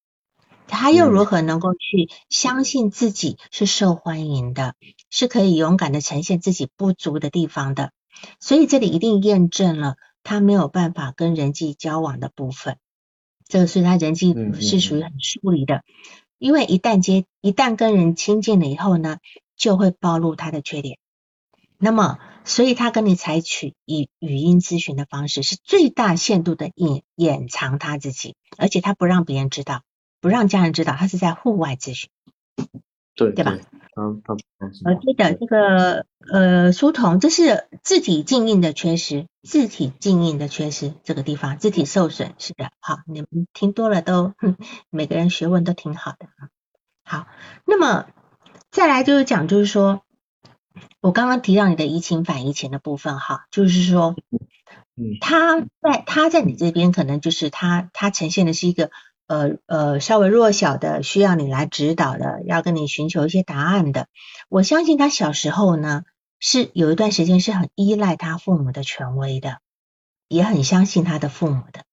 他又如何能够去相信自己是受欢迎的，是可以勇敢的呈现自己不足的地方的？所以这里一定验证了他没有办法跟人际交往的部分。这个是他人际是属于很疏离的，因为一旦接一旦跟人亲近了以后呢，就会暴露他的缺点。那么，所以他跟你采取以语音咨询的方式，是最大限度的隐掩藏他自己，而且他不让别人知道，不让家人知道，他是在户外咨询，对对吧？嗯，他呃，对的，这个呃，书童，这是字体静音的缺失，字体静音的缺失，这个地方字体受损，是的，好，你们听多了都，每个人学问都挺好的啊。好，那么再来就是讲，就是说我刚刚提到你的移情反移情的部分，哈，就是说，嗯，他在他在你这边可能就是他他呈现的是一个。呃呃，稍微弱小的，需要你来指导的，要跟你寻求一些答案的。我相信他小时候呢，是有一段时间是很依赖他父母的权威的，也很相信他的父母的。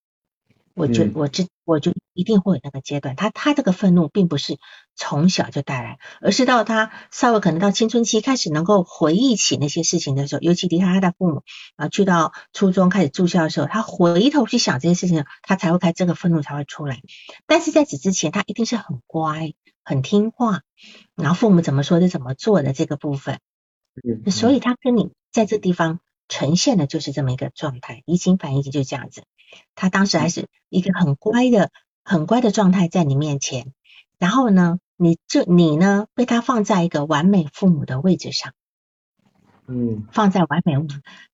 我就我知我就一定会有那个阶段，他他这个愤怒并不是从小就带来，而是到他稍微可能到青春期开始能够回忆起那些事情的时候，尤其离开他的父母啊，去到初中开始住校的时候，他回头去想这些事情，他才会开这个愤怒才会出来。但是在此之前，他一定是很乖、很听话，然后父母怎么说就怎么做的这个部分。所以他跟你在这地方呈现的就是这么一个状态，移情反移情就是这样子。他当时还是一个很乖的、很乖的状态在你面前，然后呢，你这你呢被他放在一个完美父母的位置上，嗯，放在完美，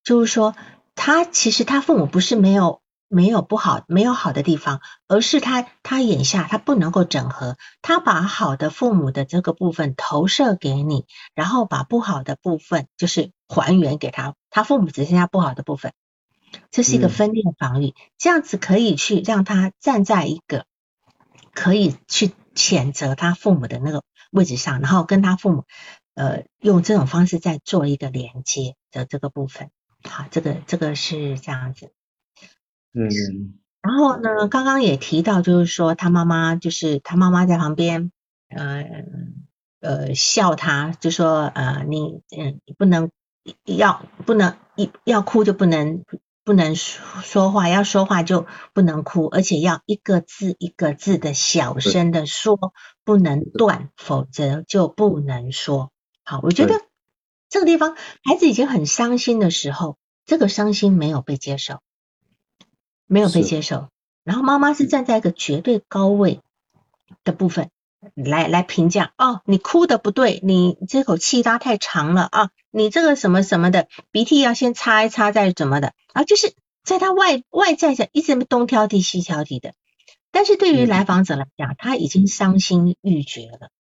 就是说他其实他父母不是没有没有不好、没有好的地方，而是他他眼下他不能够整合，他把好的父母的这个部分投射给你，然后把不好的部分就是还原给他，他父母只剩下不好的部分。这是一个分裂防御，这样子可以去让他站在一个可以去谴责他父母的那个位置上，然后跟他父母呃用这种方式再做一个连接的这个部分。好，这个这个是这样子。嗯。然后呢，刚刚也提到，就是说他妈妈就是他妈妈在旁边，呃呃笑他，就说呃你嗯你不能要不能一要哭就不能。不能说话，要说话就不能哭，而且要一个字一个字的小声的说，不能断，否则就不能说。好，我觉得这个地方孩子已经很伤心的时候，这个伤心没有被接受，没有被接受，然后妈妈是站在一个绝对高位的部分。来来评价哦，你哭的不对，你这口气拉太长了啊，你这个什么什么的鼻涕要先擦一擦再怎么的啊，就是在他外外在上一直东挑剔西挑剔的，但是对于来访者来讲，他已经伤心欲绝了，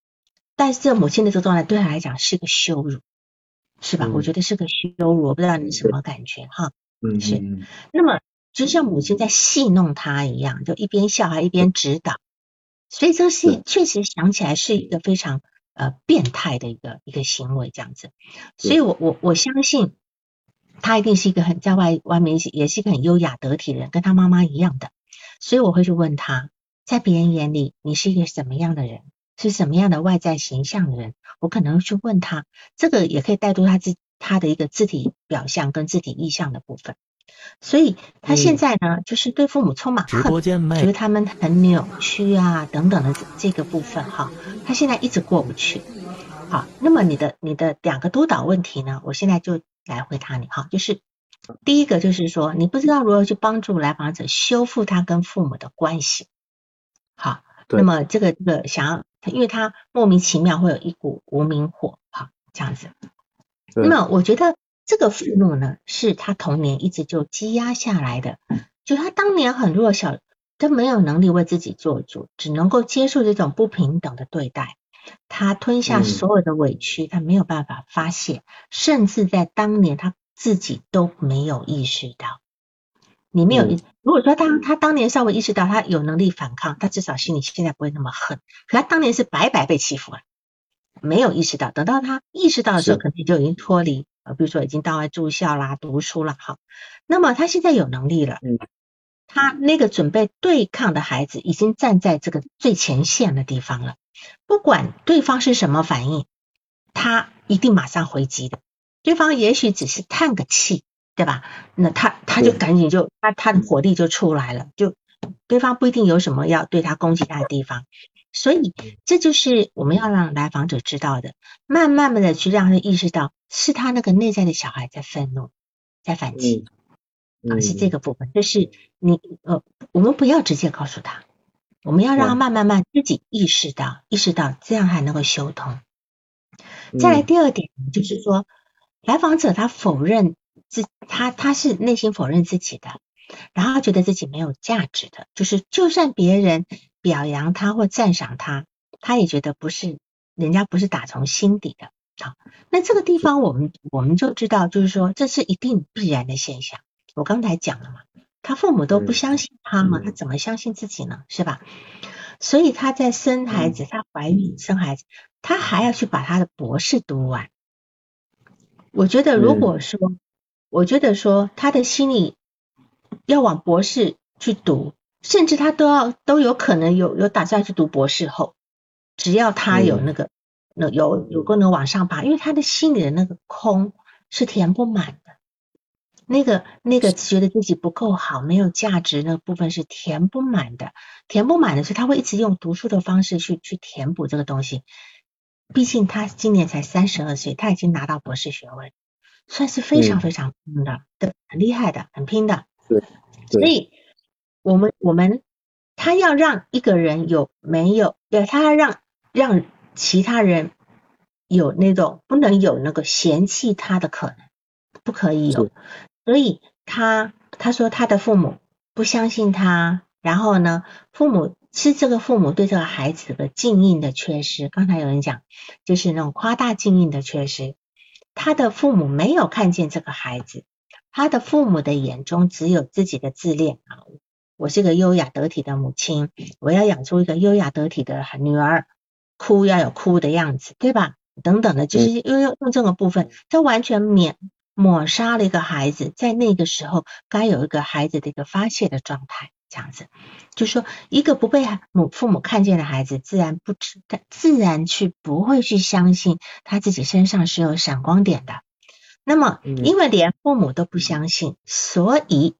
但是这母亲的这个状态对他来讲是个羞辱，是吧？我觉得是个羞辱，我不知道你什么感觉哈？嗯，是。那么就像母亲在戏弄他一样，就一边笑还一边指导。所以这个戏确实想起来是一个非常呃变态的一个一个行为这样子，所以我我我相信他一定是一个很在外外面也是一个很优雅得体的人，跟他妈妈一样的，所以我会去问他，在别人眼里你是一个什么样的人，是什么样的外在形象的人，我可能去问他，这个也可以带出他自他的一个字体表象跟字体意象的部分。所以他现在呢，就是对父母充满恨，觉得他们很扭曲啊等等的这个部分哈，他现在一直过不去。好，那么你的你的两个督导问题呢，我现在就来回答你哈，就是第一个就是说，你不知道如何去帮助来访者修复他跟父母的关系。好，那么这个这个想要，因为他莫名其妙会有一股无名火，好这样子。那么我觉得。这个愤怒呢，是他童年一直就积压下来的，就他当年很弱小，他没有能力为自己做主，只能够接受这种不平等的对待，他吞下所有的委屈，他没有办法发泄，甚至在当年他自己都没有意识到。你没有，如果说他他当年稍微意识到，他有能力反抗，他至少心里现在不会那么恨。可他当年是白白被欺负了，没有意识到，等到他意识到的时候，可能就已经脱离。呃，比如说已经到外住校啦、读书了，好，那么他现在有能力了，嗯，他那个准备对抗的孩子已经站在这个最前线的地方了，不管对方是什么反应，他一定马上回击的。对方也许只是叹个气，对吧？那他他就赶紧就他他的火力就出来了，就对方不一定有什么要对他攻击他的地方，所以这就是我们要让来访者知道的，慢慢慢的去让他意识到，是他那个内在的小孩在愤怒，在反击，啊，是这个部分。就是你呃，我们不要直接告诉他，我们要让他慢慢慢自己意识到，意识到这样才能够修通。再来第二点就是说，来访者他否认自他他是内心否认自己的，然后觉得自己没有价值的，就是就算别人。表扬他或赞赏他，他也觉得不是人家不是打从心底的。好，那这个地方我们我们就知道，就是说这是一定必然的现象。我刚才讲了嘛，他父母都不相信他嘛，他怎么相信自己呢？是吧？所以他在生孩子，他怀孕生孩子，他还要去把他的博士读完。我觉得如果说，我觉得说他的心里要往博士去读。甚至他都要都有可能有有打算去读博士后，只要他有那个那有有功能往上爬，因为他的心里的那个空是填不满的，那个那个觉得自己不够好、没有价值那部分是填不满的，填不满的是他会一直用读书的方式去去填补这个东西。毕竟他今年才三十二岁，他已经拿到博士学位，算是非常非常拼的，对，很厉害的，很拼的。对，所以。我们我们他要让一个人有没有？要，他要让让其他人有那种不能有那个嫌弃他的可能，不可以有。所以他他说他的父母不相信他，然后呢，父母是这个父母对这个孩子的敬意的缺失。刚才有人讲，就是那种夸大敬意的缺失。他的父母没有看见这个孩子，他的父母的眼中只有自己的自恋啊。我是个优雅得体的母亲，我要养出一个优雅得体的女儿，哭要有哭的样子，对吧？等等的，就是用用用这个部分，他完全免抹杀了一个孩子在那个时候该有一个孩子的一个发泄的状态，这样子，就说一个不被母父母看见的孩子，自然不知，他自然去不会去相信他自己身上是有闪光点的。那么，因为连父母都不相信，所以。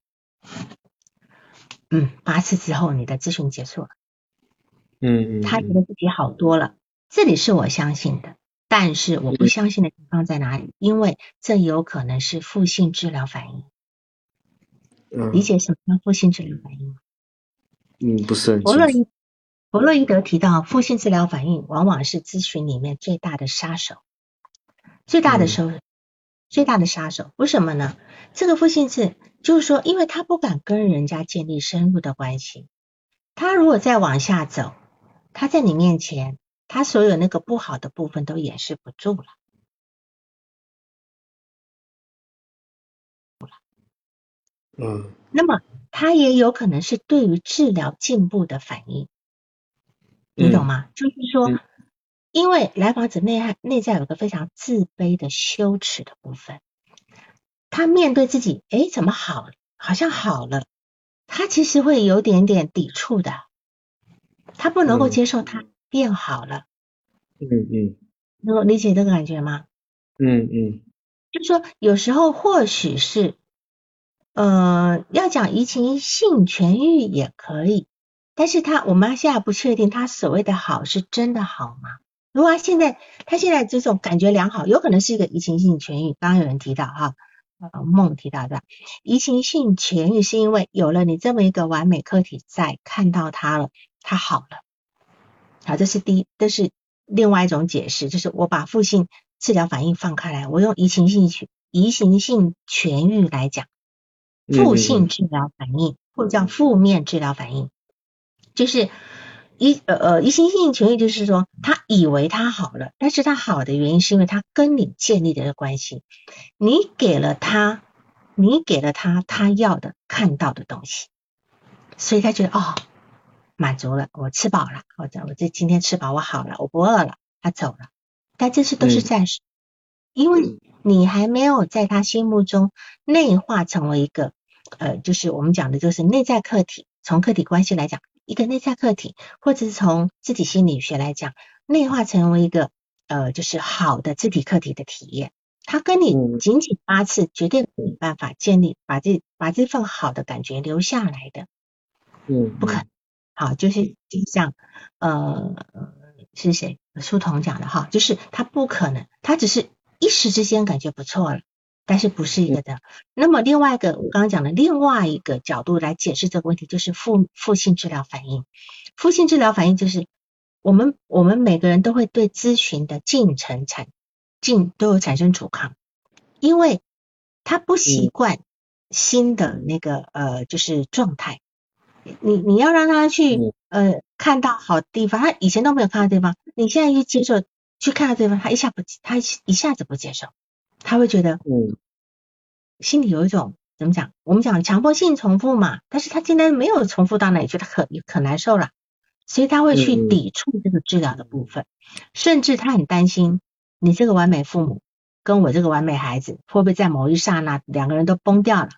嗯，八次之后你的咨询结束了。嗯嗯，他觉得自己好多了，这里是我相信的，但是我不相信的地方在哪里？因为这有可能是负性治疗反应。嗯，理解什么叫负性治疗反应吗？嗯，不是很弗洛伊弗洛伊德提到，负性治疗反应往往是咨询里面最大的杀手，最大的手，最大的杀手。为什么呢？这个负性治。就是说，因为他不敢跟人家建立深入的关系，他如果再往下走，他在你面前，他所有那个不好的部分都掩饰不住了。嗯，那么他也有可能是对于治疗进步的反应，你懂吗？就是说，因为来访者内在内在有个非常自卑的羞耻的部分。他面对自己，哎，怎么好？好像好了。他其实会有点点抵触的，他不能够接受他变好了。嗯嗯，能够理解这个感觉吗？嗯嗯，就说有时候或许是，呃，要讲移情性痊愈也可以，但是他我们现在不确定他所谓的好是真的好吗？如果他现在他现在这种感觉良好，有可能是一个移情性痊愈。刚刚有人提到哈。呃，梦提到的移情性痊愈，是因为有了你这么一个完美客体在，看到他了，他好了。好，这是第一，这是另外一种解释，就是我把负性治疗反应放开来，我用移情性痊移情性痊愈来讲，负性治疗反应或叫负面治疗反应，就是。一呃呃，一心性痊愈就是说，他以为他好了，但是他好的原因是因为他跟你建立的关系，你给了他，你给了他他要的看到的东西，所以他觉得哦，满足了，我吃饱了，或者我这今天吃饱，我好了，我不饿了，他走了，但这些都是暂时，因为你还没有在他心目中内化成为一个呃，就是我们讲的就是内在客体，从客体关系来讲。一个内在客体，或者是从自体心理学来讲，内化成为一个呃，就是好的自体客体的体验。他跟你仅仅八次，绝对没办法建立把这把这份好的感觉留下来的。嗯，不可能。好，就是就像呃是谁书童讲的哈，就是他不可能，他只是一时之间感觉不错了，但是不是一个的。那么另外一个我刚刚讲的另外一个角度来解释这个问题，就是负负性治疗反应。负性治疗反应就是我们我们每个人都会对咨询的进程产进都有产生阻抗，因为他不习惯新的那个呃就是状态。你你要让他去呃看到好地方，他以前都没有看到地方，你现在去接受去看到地方，他一下不他一下子不接受，他会觉得嗯心里有一种怎么讲？我们讲强迫性重复嘛，但是他今天没有重复到那里，觉得可可难受了，所以他会去抵触这个治疗的部分，甚至他很担心你这个完美父母跟我这个完美孩子会不会在某一刹那两个人都崩掉了，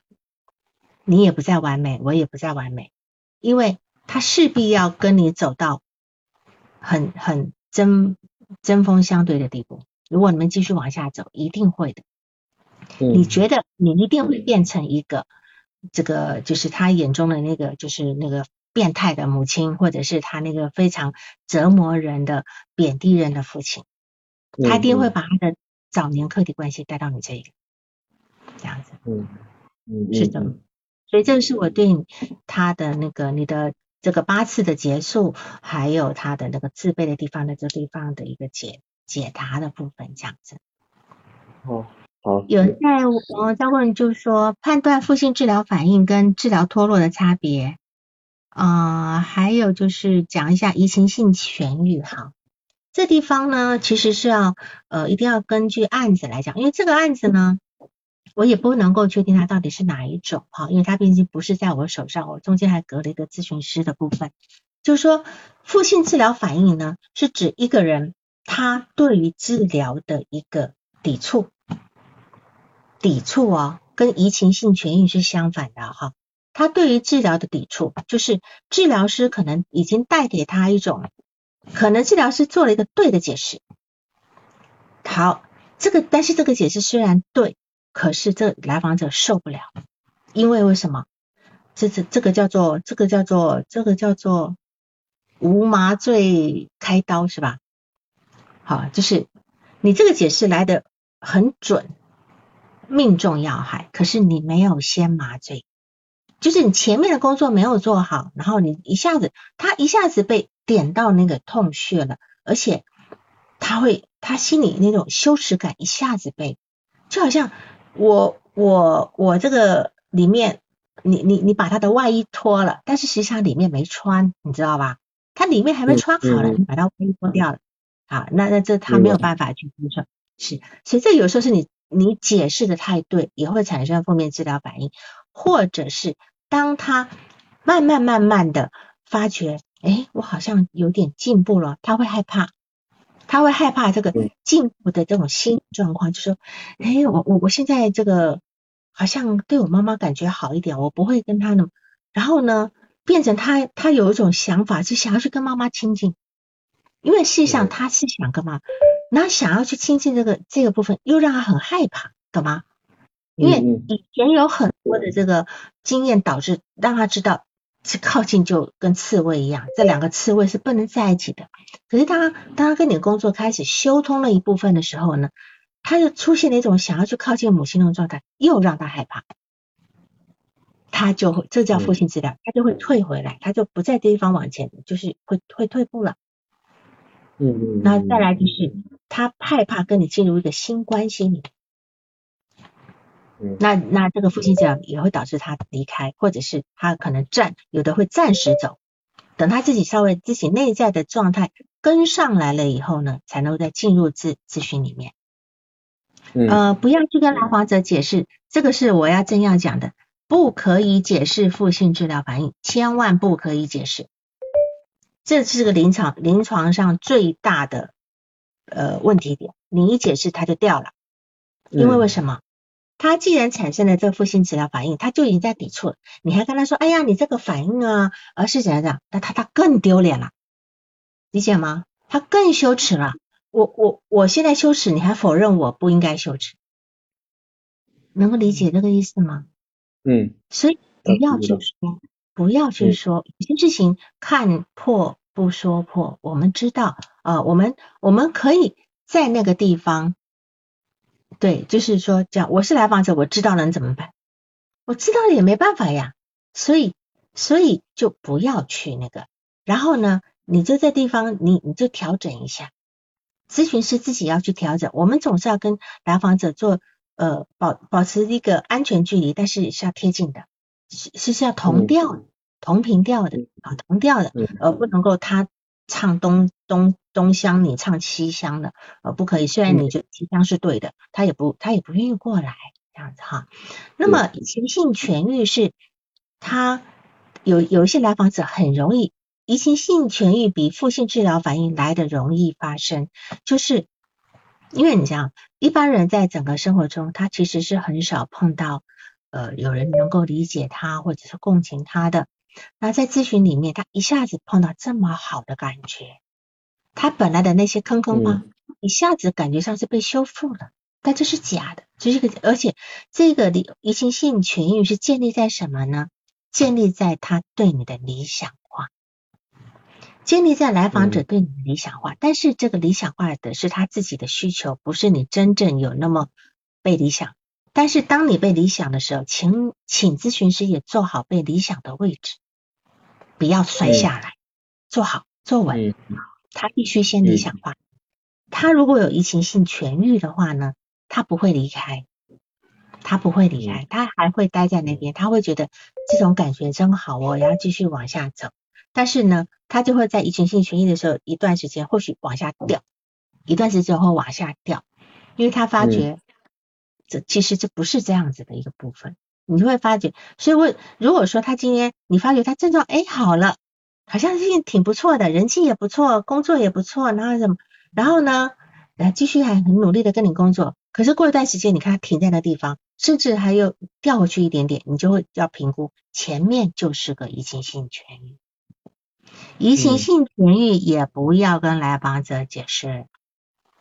你也不再完美，我也不再完美。因为他势必要跟你走到很很针针锋相对的地步，如果你们继续往下走，一定会的。你觉得你一定会变成一个这个就是他眼中的那个就是那个变态的母亲，或者是他那个非常折磨人的贬低人的父亲，他一定会把他的早年客体关系带到你这里，这样子。嗯嗯，是的。所以这个是我对他的那个你的这个八次的结束，还有他的那个自卑的地方的这地方的一个解解答的部分，这样子。哦，好。有在我在问，就是说判断负性治疗反应跟治疗脱落的差别啊，还有就是讲一下移情性痊愈哈。这地方呢，其实是要呃一定要根据案子来讲，因为这个案子呢。我也不能够确定它到底是哪一种哈，因为它毕竟不是在我手上，我中间还隔了一个咨询师的部分。就是说，负性治疗反应呢，是指一个人他对于治疗的一个抵触，抵触哦，跟移情性痊愈是相反的哈。他对于治疗的抵触，就是治疗师可能已经带给他一种，可能治疗师做了一个对的解释。好，这个但是这个解释虽然对。可是这来访者受不了，因为为什么？这这这个叫做这个叫做这个叫做无麻醉开刀是吧？好，就是你这个解释来的很准，命中要害。可是你没有先麻醉，就是你前面的工作没有做好，然后你一下子他一下子被点到那个痛穴了，而且他会他心里那种羞耻感一下子被，就好像。我我我这个里面，你你你把他的外衣脱了，但是实际上里面没穿，你知道吧？他里面还没穿好了，你把他外衣脱掉了，好，那那这他没有办法去接受，是，所以这有时候是你你解释的太对，也会产生负面治疗反应，或者是当他慢慢慢慢的发觉，哎，我好像有点进步了，他会害怕。他会害怕这个进步的这种心理状况，就说，哎，我我我现在这个好像对我妈妈感觉好一点，我不会跟他呢，然后呢，变成他他有一种想法，是想要去跟妈妈亲近，因为事实上他是想干嘛，那想要去亲近这个这个部分，又让他很害怕，懂吗？因为以前有很多的这个经验导致让他知道。是靠近就跟刺猬一样，这两个刺猬是不能在一起的。可是当他当他跟你工作开始修通了一部分的时候呢，他就出现了一种想要去靠近母亲那种状态，又让他害怕，他就会这叫父亲治疗，他就会退回来，他就不在这地方往前，就是会会退步了。嗯嗯。那再来就是他害怕跟你进入一个新关系里。那那这个负性这样也会导致他离开，或者是他可能暂有的会暂时走，等他自己稍微自己内在的状态跟上来了以后呢，才能够再进入咨咨询里面。呃，不要去跟来访者解释，这个是我要正要讲的，不可以解释负性治疗反应，千万不可以解释，这是个临床临床上最大的呃问题点，你一解释它就掉了，因为为什么？他既然产生了这个负性治疗反应，他就已经在抵触了。你还跟他说：“哎呀，你这个反应啊，而是怎样怎样？”那他他更丢脸了，理解吗？他更羞耻了。我我我现在羞耻，你还否认我不应该羞耻，能够理解这个意思吗？嗯。所以不要就说不要去说有些事情看破不说破。我们知道，呃，我们我们可以在那个地方，对，就是说，讲我是来访者，我知道能怎么办？我知道了也没办法呀，所以所以就不要去那个。然后呢，你就在地方，你你就调整一下。咨询师自己要去调整。我们总是要跟来访者做呃保保持一个安全距离，但是是要贴近的，是是要同调、同频调的啊，同调的，而，不能够他唱东东东乡，你唱西乡的，呃，不可以。虽然你觉得西乡是对的，他也不他也不愿意过来这样子哈。那么移情性痊愈是，他有有一些来访者很容易。移情性痊愈比负性治疗反应来的容易发生，就是因为你想，一般人在整个生活中，他其实是很少碰到呃有人能够理解他或者是共情他的。那在咨询里面，他一下子碰到这么好的感觉，他本来的那些坑坑洼，一下子感觉上是被修复了，但这是假的，这是个，而且这个理移情性痊愈是建立在什么呢？建立在他对你的理想化。建立在来访者对你的理想化，但是这个理想化的是他自己的需求，不是你真正有那么被理想。但是当你被理想的时候，请请咨询师也做好被理想的位置，不要摔下来，坐好坐稳。他必须先理想化。他如果有移情性痊愈的话呢，他不会离开，他不会离开，他还会待在那边，他会觉得这种感觉真好，我要继续往下走。但是呢，他就会在移情性痊愈的时候一段时间，或许往下掉，一段时间会往下掉，因为他发觉这其实这不是这样子的一个部分，你就会发觉。所以，我如果说他今天你发觉他症状哎好了，好像最近挺不错的，人气也不错，工作也不错，然后什么，然后呢，来继续还很努力的跟你工作，可是过一段时间，你看他停在那地方，甚至还有掉回去一点点，你就会要评估前面就是个移情性痊愈。移情性痊愈也不要跟来访者解释，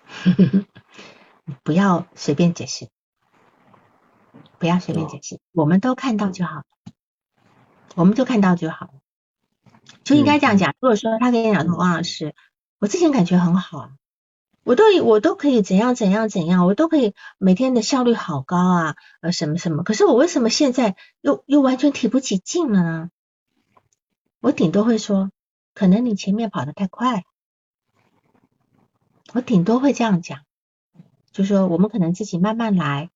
(laughs) 不要随便解释，不要随便解释，我们都看到就好，我们就看到就好了，就应该这样讲。如果说他跟你讲说，王老师，我之前感觉很好，我都我都可以怎样怎样怎样，我都可以每天的效率好高啊，呃什么什么，可是我为什么现在又又完全提不起劲了呢？我顶多会说。可能你前面跑得太快了，我顶多会这样讲，就说我们可能自己慢慢来，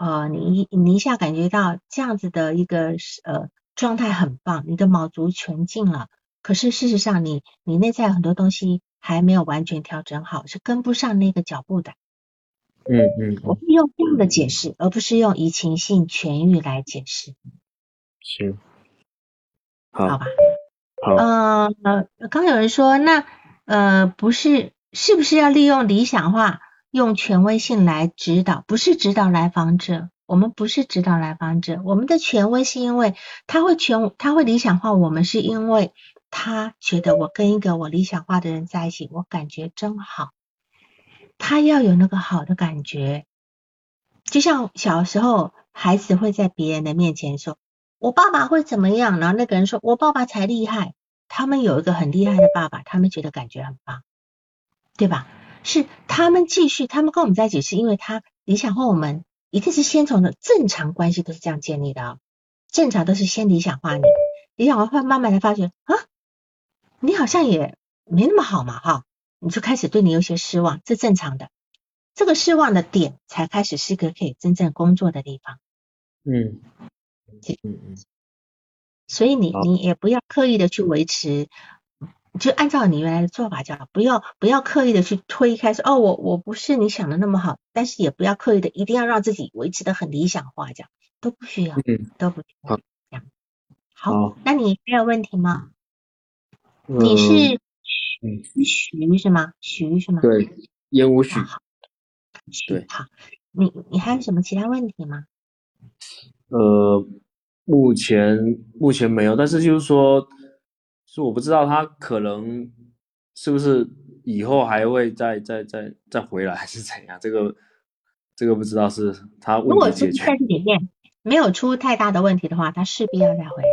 呃，你你一下感觉到这样子的一个呃状态很棒，你的卯足全进了，可是事实上你你内在很多东西还没有完全调整好，是跟不上那个脚步的。嗯嗯，我会用这样的解释，而不是用移情性痊愈来解释。行，好，好吧。呃，刚有人说，那呃不是，是不是要利用理想化、用权威性来指导？不是指导来访者，我们不是指导来访者，我们的权威是因为他会权，他会理想化我们，是因为他觉得我跟一个我理想化的人在一起，我感觉真好。他要有那个好的感觉，就像小时候孩子会在别人的面前说。我爸爸会怎么样？然后那个人说：“我爸爸才厉害。”他们有一个很厉害的爸爸，他们觉得感觉很棒，对吧？是他们继续，他们跟我们在一起，是因为他理想化我们，一定是先从的正常关系都是这样建立的啊。正常都是先理想化你，理想化会慢慢的发觉啊，你好像也没那么好嘛，哈，你就开始对你有些失望，这正常的。这个失望的点才开始是个可以真正工作的地方。嗯。嗯嗯，所以你你也不要刻意的去维持，就按照你原来的做法就好，不要不要刻意的去推开说哦我我不是你想的那么好，但是也不要刻意的一定要让自己维持的很理想化，这样都不需要，嗯，都不需要这样。好，那你还有问题吗？你是徐是吗？徐是吗？对，烟雾徐。对，好，你你还有什么其他问题吗？呃。目前目前没有，但是就是说，是我不知道他可能是不是以后还会再再再再回来，还是怎样？这个这个不知道是他。如果在这里面没有出太大的问题的话，他势必要再回来。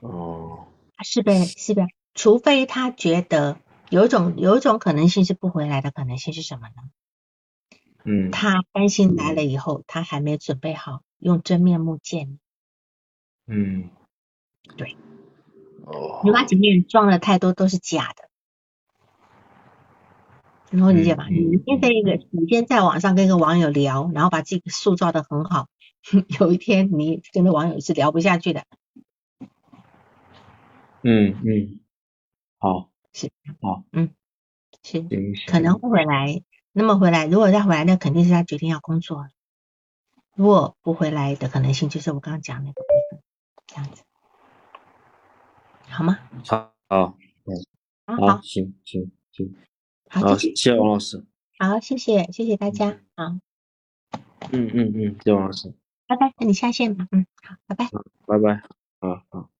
哦，是被是被，除非他觉得有一种有一种可能性是不回来的可能性是什么呢？嗯，他担心来了以后，他还没准备好用真面目见你。嗯，对。哦。你把前面装了太多都是假的，能够理解吧？你先在一个，你先在网上跟一个网友聊，然后把自己塑造的很好，(laughs) 有一天你跟那网友是聊不下去的。嗯嗯，好，是，好，嗯，是，可能会回来。那么回来，如果再回来，那肯定是他决定要工作了。如果不回来的可能性，就是我刚刚讲那个部分，这样子，好吗？好，好，嗯，好，行行行，好，谢谢王老师。好，谢谢，谢谢大家，好。嗯嗯嗯，谢谢王老师。拜拜，那你下线吧。嗯，好，拜拜。拜拜。好好。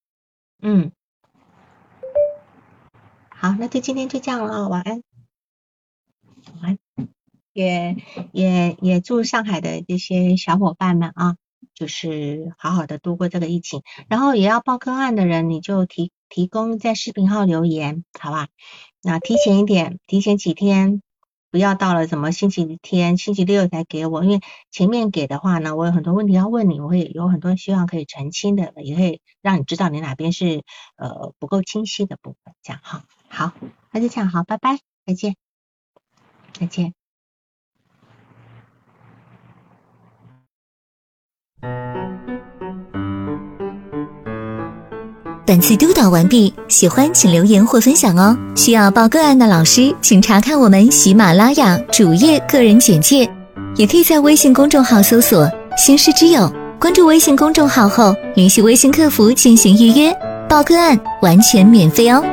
嗯，好，那就今天就这样了啊，晚安。晚安。也也也祝上海的这些小伙伴们啊，就是好好的度过这个疫情。然后也要报个案的人，你就提提供在视频号留言，好吧？那提前一点，提前几天，不要到了什么星期天、星期六才给我，因为前面给的话呢，我有很多问题要问你，我会有很多希望可以澄清的，也可以让你知道你哪边是呃不够清晰的部分，这样哈。好，那就这样，好，拜拜，再见，再见。本次督导完毕，喜欢请留言或分享哦。需要报个案的老师，请查看我们喜马拉雅主页个人简介，也可以在微信公众号搜索“星师之友”，关注微信公众号后，联系微信客服进行预约报个案，完全免费哦。